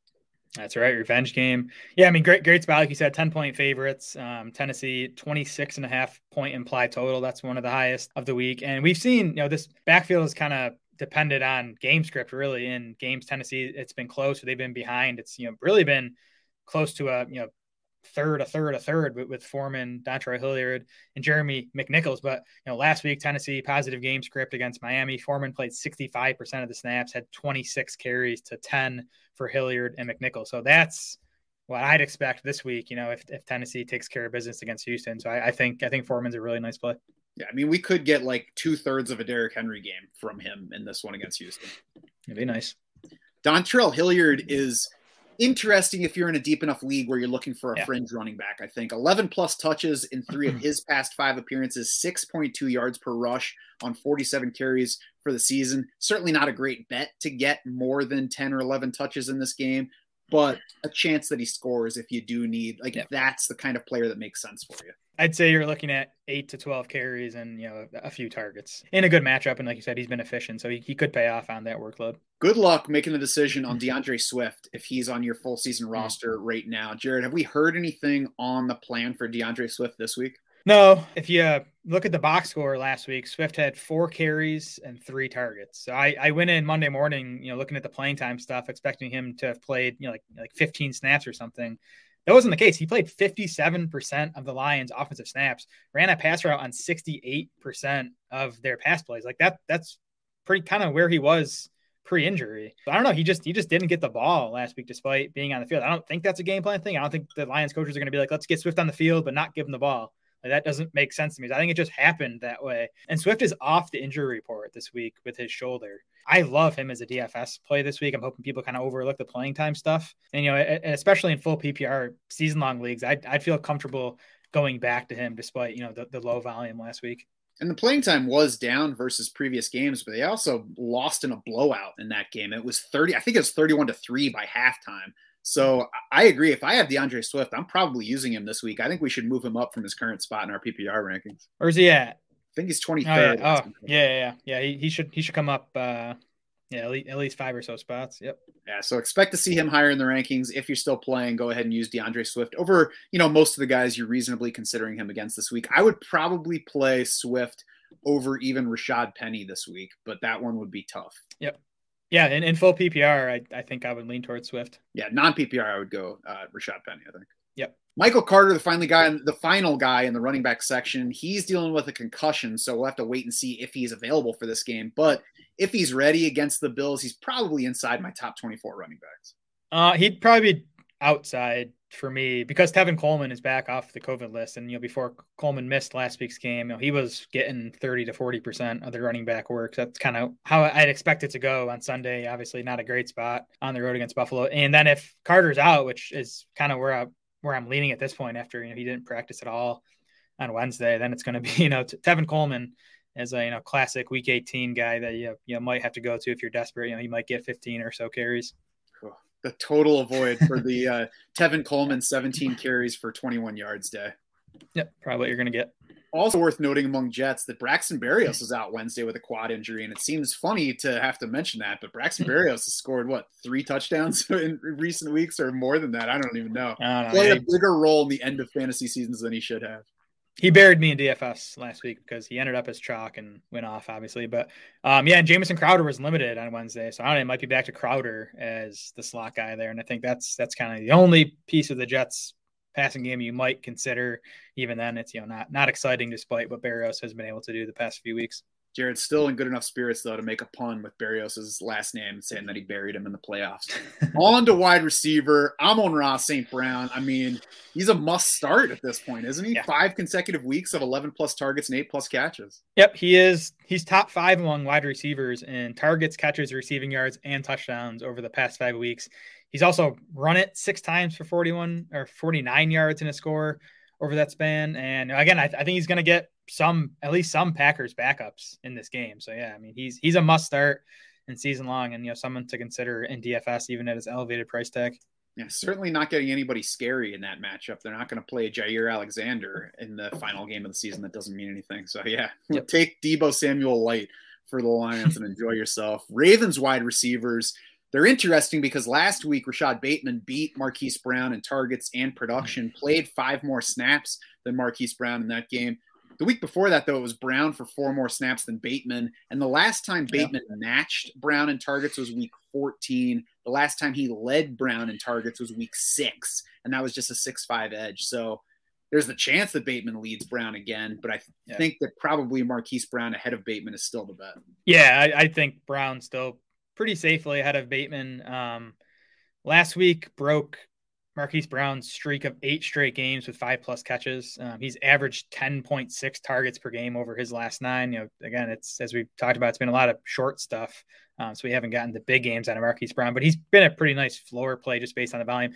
That's right. Revenge game. Yeah. I mean, great, great spot. Like you said, 10 point favorites. Um, Tennessee, 26 and a half point implied total. That's one of the highest of the week. And we've seen, you know, this backfield is kind of depended on game script really in games. Tennessee, it's been close. They've been behind. It's, you know, really been close to a, you know, third, a third, a third with, with Foreman, Dontrell Hilliard, and Jeremy McNichols. But you know, last week Tennessee positive game script against Miami. Foreman played 65% of the snaps, had 26 carries to 10 for Hilliard and McNichols. So that's what I'd expect this week. You know, if, if Tennessee takes care of business against Houston, so I, I think I think Foreman's a really nice play. Yeah, I mean, we could get like two thirds of a Derrick Henry game from him in this one against Houston. It'd be nice. Dontrell Hilliard is interesting if you're in a deep enough league where you're looking for a yeah. fringe running back. I think 11 plus touches in three of his past five appearances, 6.2 yards per rush on 47 carries for the season. Certainly not a great bet to get more than 10 or 11 touches in this game, but a chance that he scores if you do need, like, yeah. that's the kind of player that makes sense for you. I'd say you're looking at eight to 12 carries and, you know, a few targets in a good matchup. And like you said, he's been efficient. So he, he could pay off on that workload. Good luck making the decision on D'Andre Swift if he's on your full season mm-hmm. roster right now. Jared, have we heard anything on the plan for D'Andre Swift this week? No. If you uh, look at the box score last week, Swift had four carries and three targets. So I, I went in Monday morning, you know, looking at the playing time stuff, expecting him to have played, you know, like like 15 snaps or something. That wasn't the case. He played 57% of the Lions' offensive snaps, ran a pass route on 68% of their pass plays. Like that, that's pretty kind of where he was pre-injury. I don't know. He just he just didn't get the ball last week despite being on the field. I don't think that's a game plan thing. I don't think the Lions coaches are going to be like, let's get Swift on the field, but not give him the ball. Like, that doesn't make sense to me. I think it just happened that way. And Swift is off the injury report this week with his shoulder. I love him as a DFS play this week. I'm hoping people kind of overlook the playing time stuff. And, you know, especially in full PPR season long leagues, I'd, I'd feel comfortable going back to him despite, you know, the, the low volume last week. And the playing time was down versus previous games, but they also lost in a blowout in that game. It was 30, I think it was 31 to 3 by halftime. So I agree. If I have D'Andre Swift, I'm probably using him this week. I think we should move him up from his current spot in our PPR rankings. Where's he at? I think he's 23rd. Oh, yeah. Oh, yeah, yeah, yeah. He, he should he should come up. Uh, yeah, at least, at least five or so spots. Yep. Yeah, so expect to see him higher in the rankings. If you're still playing, go ahead and use D'Andre Swift over, you know, most of the guys you're reasonably considering him against this week. I would probably play Swift over even Rashad Penny this week, but that one would be tough. Yep. Yeah, in, in full PPR, I, I think I would lean towards Swift. Yeah, non PPR, I would go uh, Rashad Penny. I think. Yep. Michael Carter, the finally guy, the final guy in the running back section, he's dealing with a concussion, so we'll have to wait and see if he's available for this game. But if he's ready against the Bills, he's probably inside my top 24 running backs. Uh, he'd probably be outside for me because Tevin Coleman is back off the COVID list, and you know before Coleman missed last week's game, you know, he was getting 30 to 40 percent of the running back work. That's kind of how I'd expect it to go on Sunday. Obviously, not a great spot on the road against Buffalo, and then if Carter's out, which is kind of where I where I'm leaning at this point after you know he didn't practice at all on Wednesday, then it's going to be you know Tevin Coleman as a you know classic Week 18 guy that you you might have to go to if you're desperate. You know he might get 15 or so carries. The total avoid for the uh, Tevin Coleman 17 carries for 21 yards day. Yep, probably what you're going to get. Also worth noting among Jets that Braxton Berrios was out Wednesday with a quad injury, and it seems funny to have to mention that, but Braxton Berrios has scored what three touchdowns in recent weeks or more than that. I don't even know. Played a bigger role in the end of fantasy seasons than he should have. He buried me in DFS last week because he ended up as chalk and went off, obviously. But um, yeah, and Jamison Crowder was limited on Wednesday, so I don't know. It might be back to Crowder as the slot guy there, and I think that's that's kind of the only piece of the Jets passing game you might consider. Even then, it's you know not not exciting despite what Berrios has been able to do the past few weeks. Jared's still in good enough spirits though to make a pun with Berrios' last name, saying that he buried him in the playoffs. On to wide receiver, Amon-Ra St. Brown. I mean, he's a must start at this point, isn't he? Yeah. Five consecutive weeks of 11 plus targets and eight plus catches. Yep, he is. He's top five among wide receivers in targets, catches, receiving yards, and touchdowns over the past five weeks. He's also run it six times for 41 or 49 yards in a score over that span. And again, I, I think he's going to get some, at least some Packers backups in this game. So yeah, I mean, he's he's a must start in season long, and you know, someone to consider in DFS even at his elevated price tag. Yeah, certainly not getting anybody scary in that matchup. They're not going to play Jaire Alexander in the final game of the season. That doesn't mean anything. So yeah, Yep. take Deebo Samuel Light for the Lions and enjoy yourself. Ravens wide receivers. They're interesting because last week Rashod Bateman beat Marquise Brown in targets and production, played five more snaps than Marquise Brown in that game. The week before that, though, it was Brown for four more snaps than Bateman. And the last time Yeah. Bateman matched Brown in targets was week 14. The last time he led Brown in targets was week six, and that was just a 6 5 edge. So there's the chance that Bateman leads Brown again, but I Yeah. think that probably Marquise Brown ahead of Bateman is still the bet. Yeah, I, I think Brown still pretty safely ahead of Bateman. Um, last week broke Marquise Brown's streak of eight straight games with five plus catches. Um, he's averaged 10.6 targets per game over his last nine. You know, again, it's as we've talked about, it's been a lot of short stuff. Um, so we haven't gotten the big games out of Marquise Brown, but he's been a pretty nice floor play just based on the volume.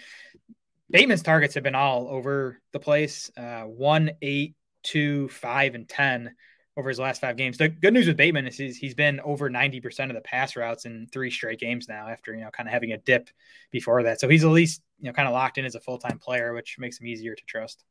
Bateman's targets have been all over the place. Uh, one, eight, two, five, and 10 over his last five games. The good news with Bateman is he's, he's been over 90% of the pass routes in three straight games now after, you know, kind of having a dip before that. So he's at least, you know, kind of locked in as a full-time player, which makes him easier to trust.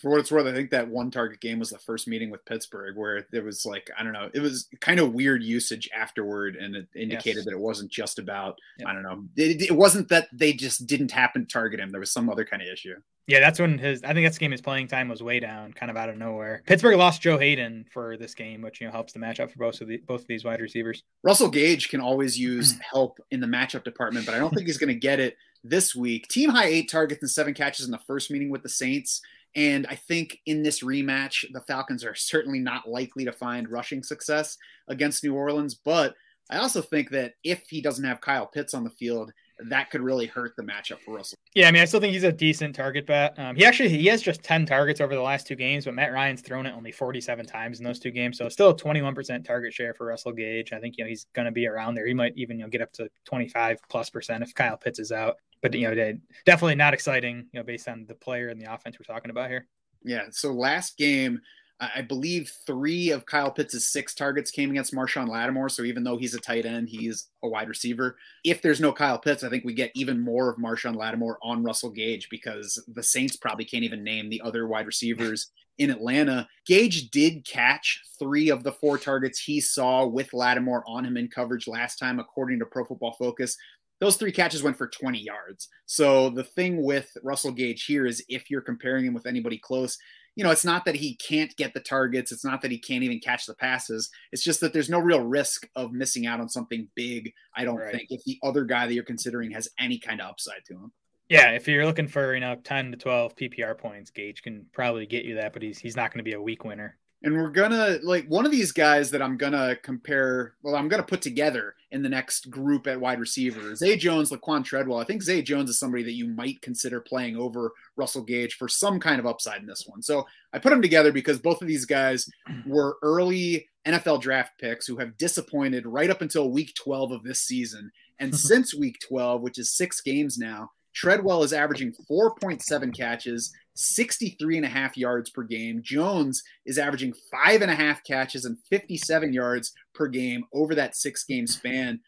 For what it's worth, I think that one target game was the first meeting with Pittsburgh where there was like, I don't know, it was kind of weird usage afterward and it indicated Yes. that it wasn't just about, Yep. I don't know, it, it wasn't that they just didn't happen to target him. There was some other kind of issue. Yeah, that's when his I think that's game his playing time was way down, kind of out of nowhere. Pittsburgh lost Joe Haden for this game, which you know helps the matchup for both of the both of these wide receivers. Russell Gage can always use help in the matchup department, but I don't think he's going to get it this week. Team high eight targets and seven catches in the first meeting with the Saints. And I think in this rematch, the Falcons are certainly not likely to find rushing success against New Orleans. But I also think that if he doesn't have Kyle Pitts on the field, that could really hurt the matchup for Russell. Yeah, I mean, I still think he's a decent target bet. Um, he actually he has just ten targets over the last two games, but Matt Ryan's thrown it only forty-seven times in those two games, so still a twenty-one percent target share for Russell Gage. I think you know he's going to be around there. He might even you know get up to twenty-five plus percent if Kyle Pitts is out. But you know, definitely not exciting. You know, based on the player and the offense we're talking about here. Yeah. So last game, I I believe three of Kyle Pitts' six targets came against Marshon Lattimore. So even though he's a tight end, he's a wide receiver. If there's no Kyle Pitts, I think we get even more of Marshon Lattimore on Russell Gage because the Saints probably can't even name the other wide receivers in Atlanta. Gage did catch three of the four targets he saw with Lattimore on him in coverage last time, according to Pro Football Focus. Those three catches went for 20 yards. So the thing with Russell Gage here is if you're comparing him with anybody close, you know, it's not that he can't get the targets. It's not that he can't even catch the passes. It's just that there's no real risk of missing out on something big. I don't Right. think if the other guy that you're considering has any kind of upside to him. Yeah, if you're looking for you know ten to twelve PPR points, Gage can probably get you that, but he's he's not going to be a week winner. And we're gonna like one of these guys that I'm gonna compare. Well, I'm gonna put together in the next group at wide receiver. Zay Jones, Laquan Treadwell. I think Zay Jones is somebody that you might consider playing over Russell Gage for some kind of upside in this one. So I put them together because both of these guys were early NFL draft picks who have disappointed right up until week 12 of this season. And mm-hmm. since week 12, which is six games now, Treadwell is averaging 4.7 catches, 63 and a half yards per game. Jones is averaging five and a half catches and 57 yards per game over that six game span.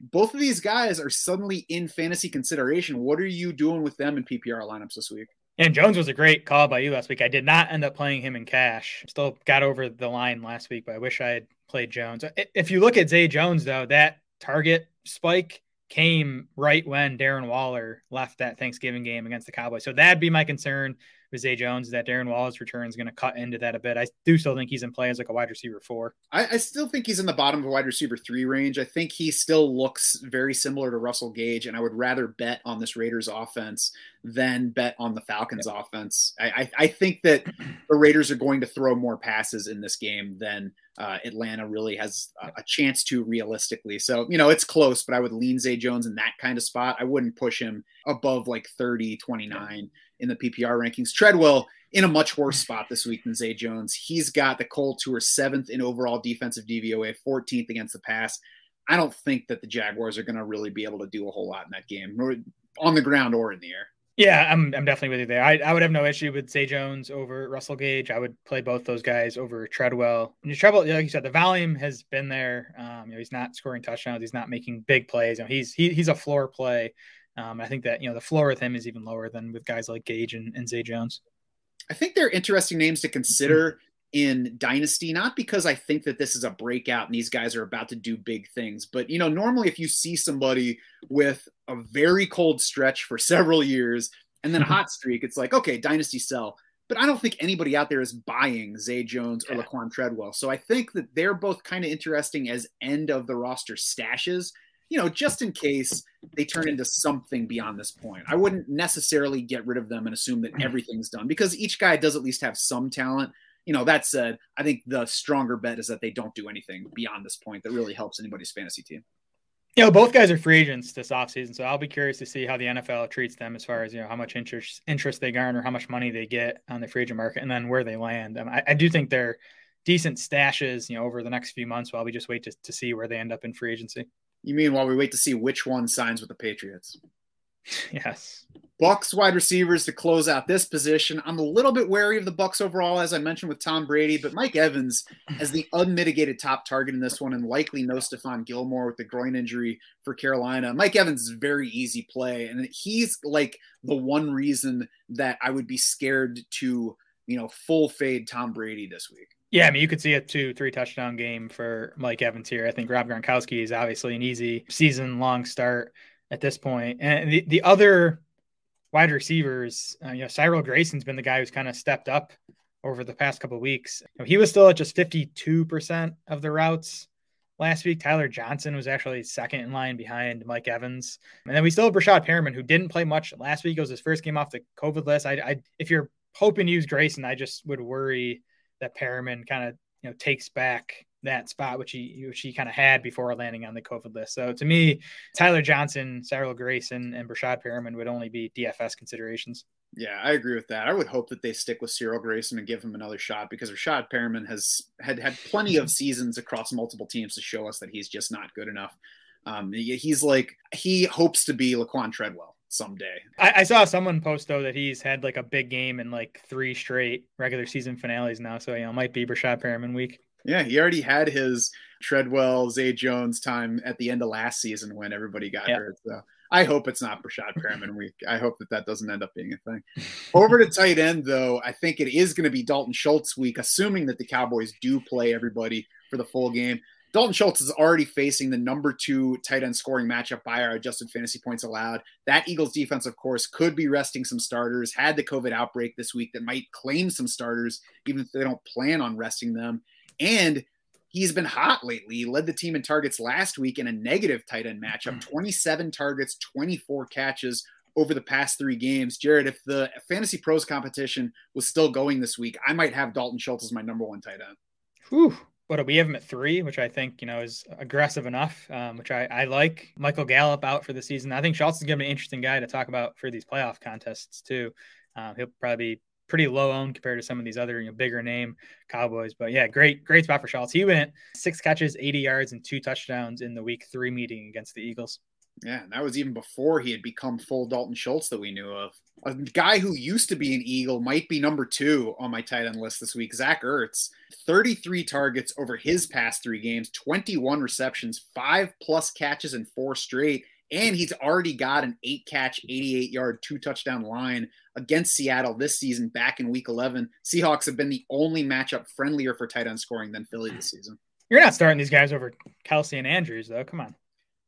Both of these guys are suddenly in fantasy consideration. What are you doing with them in PPR lineups this week? And Jones was a great call by you last week. I did not end up playing him in cash. Still got over the line last week, but I wish I had played Jones. If you look at Zay Jones, though, that target spike came right when Darren Waller left that Thanksgiving game against the Cowboys. So that'd be my concern Zay Jones, that Darren Waller's return is going to cut into that a bit. I do still think he's in play as like a wide receiver four. I, I still think he's in the bottom of a wide receiver three range. I think he still looks very similar to Russell Gage, and I would rather bet on this Raiders offense than bet on the Falcons offense. I, I, I think that the Raiders are going to throw more passes in this game than uh, Atlanta really has a, a, chance to realistically. So, you know, it's close, but I would lean Zay Jones in that kind of spot. I wouldn't push him above like 30, 29 in the PPR rankings. Treadwell in a much worse spot this week than Zay Jones. He's got the Colts, who are seventh in overall defensive DVOA, 14th against the pass. I don't think that the Jaguars are going to really be able to do a whole lot in that game, on the ground or in the air. Yeah, I'm, I'm definitely with you there. I, I would have no issue with Zay Jones over Russell Gage. I would play both those guys over Treadwell. And Treadwell, like you said, the volume has been there. Um, you know, he's not scoring touchdowns. He's not making big plays. You know, he's he, he's a floor play. Um, I think that you know the floor with him is even lower than with guys like Gage and, and Zay Jones. I think they're interesting names to consider in Dynasty, not because I think that this is a breakout and these guys are about to do big things, but you know, normally if you see somebody with a very cold stretch for several years and then a hot streak, it's like, okay, Dynasty sell. But I don't think anybody out there is buying Zay Jones or yeah. Laquan Treadwell. So I think that they're both kind of interesting as end of the roster stashes you know, just in case they turn into something beyond this point. I wouldn't necessarily get rid of them and assume that everything's done because each guy does at least have some talent. You know, that said, I think the stronger bet is that they don't do anything beyond this point that really helps anybody's fantasy team. You know, both guys are free agents this offseason, so I'll be curious to see how the NFL treats them as far as you know how much interest interest they garner, how much money they get on the free agent market, and then where they land. Um, I, I do think they're decent stashes, you know, over the next few months while we just wait to, to see where they end up in free agency. You mean while we wait to see which one signs with the Patriots? Yes. Bucks wide receivers to close out this position. I'm a little bit wary of the Bucks overall, as I mentioned with Tom Brady, but Mike Evans as the unmitigated top target in this one, and likely no Stephon Gilmore with the groin injury for Carolina. Mike Evans is very easy play, and he's like the one reason that I would be scared to, you know, full fade Tom Brady this week. Yeah, I mean, you could see a two, three touchdown game for Mike Evans here. I think Rob Gronkowski is obviously an easy season long start at this point. And the, the other wide receivers, uh, you know, Cyril Grayson's been the guy who's kind of stepped up over the past couple weeks. You know, he was still at just 52% of the routes last week. Tyler Johnson was actually second in line behind Mike Evans. And then we still have Breshad Perriman, who didn't play much last week. It was his first game off the COVID list. I, I if you're hoping to use Grayson, I just would worry – that Perriman kind of you know takes back that spot which he which he kind of had before landing on the COVID list. So to me, Tyler Johnson, Cyril Grayson, and Breshad Perriman would only be DFS considerations. Yeah, I agree with that. I would hope that they stick with Cyril Grayson and give him another shot because Breshad Perriman has had had plenty of seasons across multiple teams to show us that he's just not good enough. Um, he's like he hopes to be Laquan Treadwell someday. I, I, saw someone post though that he's had like a big game in like three straight regular season finales now. So you know, might be Breshad Perriman week. Yeah, he already had his Treadwell, Zay Jones time at the end of last season when everybody got yep. hurt. So I hope it's not Breshad Perriman week. I hope that that doesn't end up being a thing. Over to tight end, though, I think it is going to be Dalton Schultz week, assuming that the Cowboys do play everybody for the full game. Dalton Schultz is already facing the number two tight end scoring matchup by our adjusted fantasy points allowed. That Eagles defense, of course, could be resting some starters, had the COVID outbreak this week that might claim some starters, even if they don't plan on resting them. And he's been hot lately. He led the team in targets last week in a negative tight end matchup hmm. 27 targets, 24 catches over the past three games. Jared, if the Fantasy Pros competition was still going this week, I might have Dalton Schultz as my number one tight end. Whew what we have him at three, which I think you know is aggressive enough, um, which I, I like. Michael Gallup out for the season. I think Schultz is going to be an interesting guy to talk about for these playoff contests too. Um, he'll probably be pretty low owned compared to some of these other you know, bigger name Cowboys. But yeah, great great spot for Schultz. He went six catches, 80 yards, and two touchdowns in the Week Three meeting against the Eagles. Yeah, that was even before he had become full Dalton Schultz that we knew of. A guy who used to be an Eagle might be number two on my tight end list this week. Zach Ertz, 33 targets over his past three games, 21 receptions, five plus catches, and four straight. And he's already got an eight catch, 88 yard, two touchdown line against Seattle this season back in week 11. Seahawks have been the only matchup friendlier for tight end scoring than Philly this season. You're not starting these guys over Kelce and Andrews, though. Come on.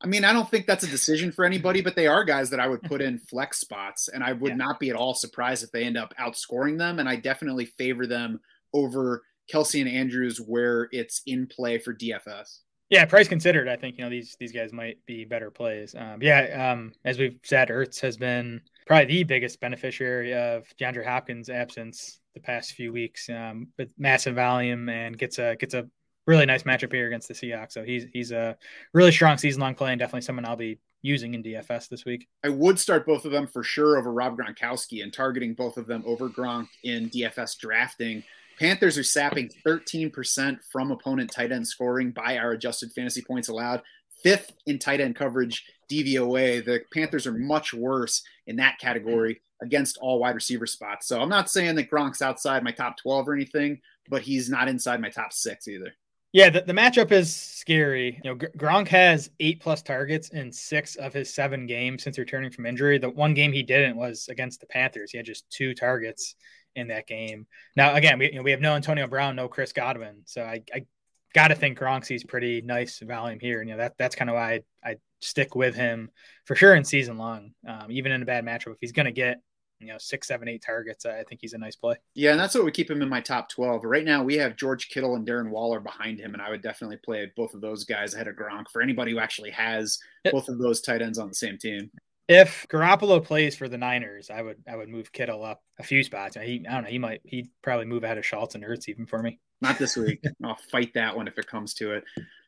I mean, I don't think that's a decision for anybody, but they are guys that I would put in flex spots, and I would yeah. not be at all surprised if they end up outscoring them. And I definitely favor them over Kelce and Andrews where it's in play for DFS. Yeah, price considered, I think you know these these guys might be better plays. Um, yeah, um, as we've said, Ertz has been probably the biggest beneficiary of DeAndre Hopkins' absence the past few weeks, um, with massive volume and gets a gets a really nice matchup here against the Seahawks. So he's he's a really strong season long play and definitely someone I'll be using in DFS this week. I would start both of them for sure over Rob Gronkowski and targeting both of them over Gronk in DFS drafting. Panthers are sapping 13% from opponent tight end scoring by our adjusted fantasy points allowed. Fifth in tight end coverage DVOA. The Panthers are much worse in that category against all wide receiver spots. So I'm not saying that Gronk's outside my top 12 or anything, but he's not inside my top six either. Yeah, the, the matchup is scary. You know, Gronk has eight plus targets in six of his seven games since returning from injury. The one game he didn't was against the Panthers. He had just two targets in that game. Now, again, we, you know, we have no Antonio Brown, no Chris Godwin. So I, I got to think Gronk sees pretty nice volume here. And, you know, that, that's kind of why I, I stick with him for sure in season long, um, even in a bad matchup. If he's going to get you know six, seven, eight targets. I think he's a nice play. Yeah, and that's what we keep him in my top twelve. Right now, we have George Kittle and Darren Waller behind him, and I would definitely play both of those guys ahead of Gronk for anybody who actually has both of those tight ends on the same team. If Garoppolo plays for the Niners, I would I would move Kittle up a few spots. He I don't know he might he'd probably move ahead of Schultz and Ertz even for me. Not this week. I'll fight that one if it comes to it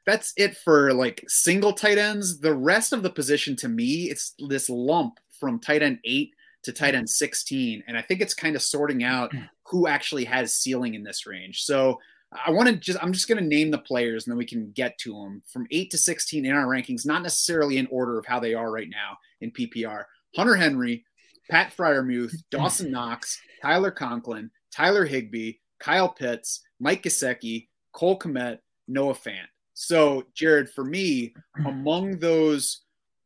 that's it for like single tight ends. The rest of the position to me, it's this lump from tight end eight to tight end 16. And I think it's kind of sorting out hmm. who actually has ceiling in this range. So I want to just, I'm just going to name the players and then we can get to them from 8 to 16 in our rankings, not necessarily in order of how they are right now in PPR. Hunter Henry, Pat Freiermuth, Dawson Knox, Tyler Conklin, Tyler Higbee, Kyle Pitts, Mike Gesicki, Cole Kmet, Noah Fant. So, Jared, for me, hmm. among those,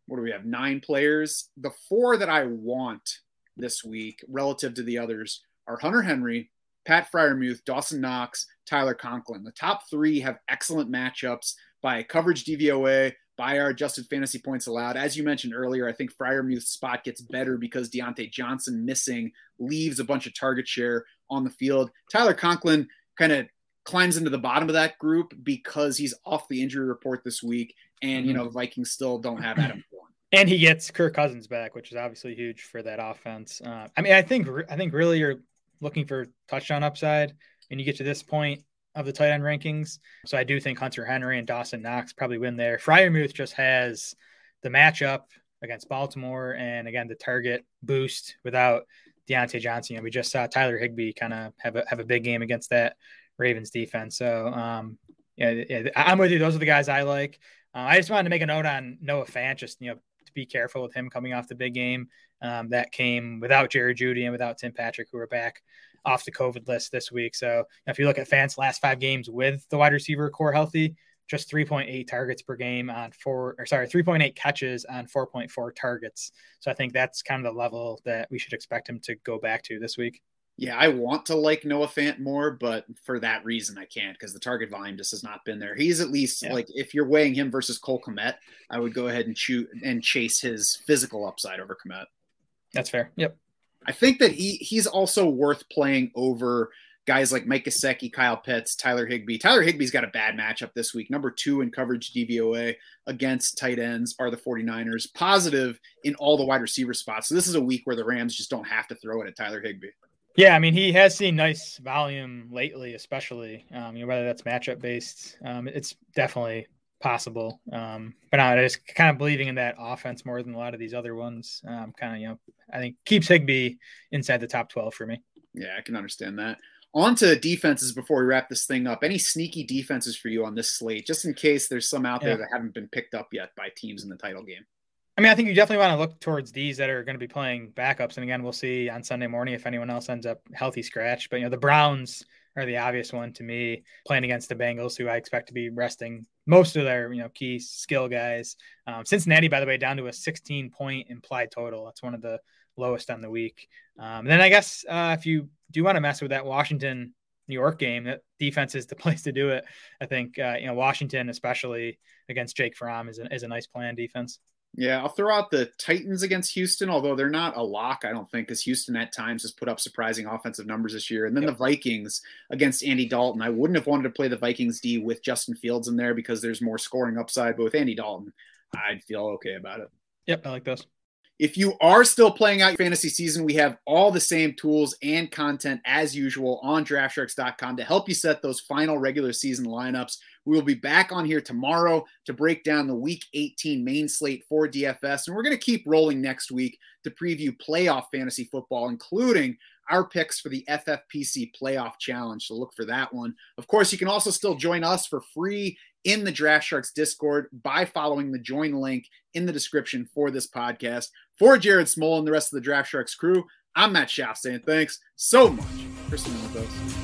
what do we have? Nine players. The four that I want this week relative to the others are Hunter Henry, Pat Freiermuth, Dawson Knox, Tyler Conklin. The top three have excellent matchups by coverage DVOA, by our adjusted fantasy points allowed. As you mentioned earlier, I think Freiermuth's spot gets better because Diontae Johnson missing leaves a bunch of target share on the field. Tyler Conklin kind of climbs into the bottom of that group because he's off the injury report this week. And, you mm-hmm. know, the Vikings still don't have Adam and he gets Kirk Cousins back, which is obviously huge for that offense. Uh, I mean, I think I think really you're looking for touchdown upside, and you get to this point of the tight end rankings. So I do think Hunter Henry and Dawson Knox probably win there. Freiermuth just has the matchup against Baltimore, and again the target boost without Diontae Johnson. Know, we just saw Tyler Higbee kind of have a have a big game against that Ravens defense. So um, yeah, yeah, I'm with you. Those are the guys I like. Uh, I just wanted to make a note on Noah Fant, just you know, be careful with him coming off the big game um, that came without Jerry Jeudy and without Tim Patrick, who are back off the COVID list this week. So if you look at Fant's last five games with the wide receiver corps healthy, just 3.8 targets per game on four, or sorry, 3.8 catches on 4.4 targets. So I think that's kind of the level that we should expect him to go back to this week yeah, I want to like Noah Fant more, but for that reason I can't because the target volume just has not been there. He's at least yeah. like if you're weighing him versus Cole Kmet, I would go ahead and shoot and chase his physical upside over Kmet. That's fair. Yep. I think that he he's also worth playing over guys like Mike Gesicki, Kyle Pitts, Tyler Higbee. Tyler Higbee's got a bad matchup this week. Number two in coverage DVOA against tight ends are the 49ers. Positive in all the wide receiver spots. So this is a week where the Rams just don't have to throw it at Tyler Higbee. Yeah, I mean, he has seen nice volume lately, especially um, you know whether that's matchup based. Um, it's definitely possible, um, but I just kind of believing in that offense more than a lot of these other ones. Um, kind of, you know, I think keeps Higbee inside the top twelve for me. Yeah, I can understand that. On to defenses before we wrap this thing up. Any sneaky defenses for you on this slate, just in case there's some out yeah. there that haven't been picked up yet by teams in the title game? I mean, I think you definitely want to look towards these that are going to be playing backups. And again, we'll see on Sunday morning if anyone else ends up healthy scratch. But, you know, the Browns are the obvious one to me playing against the Bengals, who I expect to be resting most of their, you know, key skill guys. Um, Cincinnati, by the way, down to a 16 point implied total. That's one of the lowest on the week. Um, then I guess uh, if you do want to mess with that Washington New York game, that defense is the place to do it. I think, uh, you know, Washington, especially against Jake Fromm, is a, is a nice plan defense. Yeah, I'll throw out the Titans against Houston, although they're not a lock, I don't think, because Houston at times has put up surprising offensive numbers this year. And then yep. the Vikings against Andy Dalton. I wouldn't have wanted to play the Vikings D with Justin Fields in there because there's more scoring upside, but with Andy Dalton, I'd feel okay about it. Yep, I like those. If you are still playing out your fantasy season, we have all the same tools and content as usual on draftsharks.com to help you set those final regular season lineups We will be back on here tomorrow to break down the Week 18 main slate for DFS, and we're going to keep rolling next week to preview playoff fantasy football, including our picks for the FFPC Playoff Challenge. So look for that one. Of course, you can also still join us for free in the Draft Sharks Discord by following the join link in the description for this podcast. For Jared Smola and the rest of the Draft Sharks crew, I'm Matt Schauf saying thanks so much for sitting with us.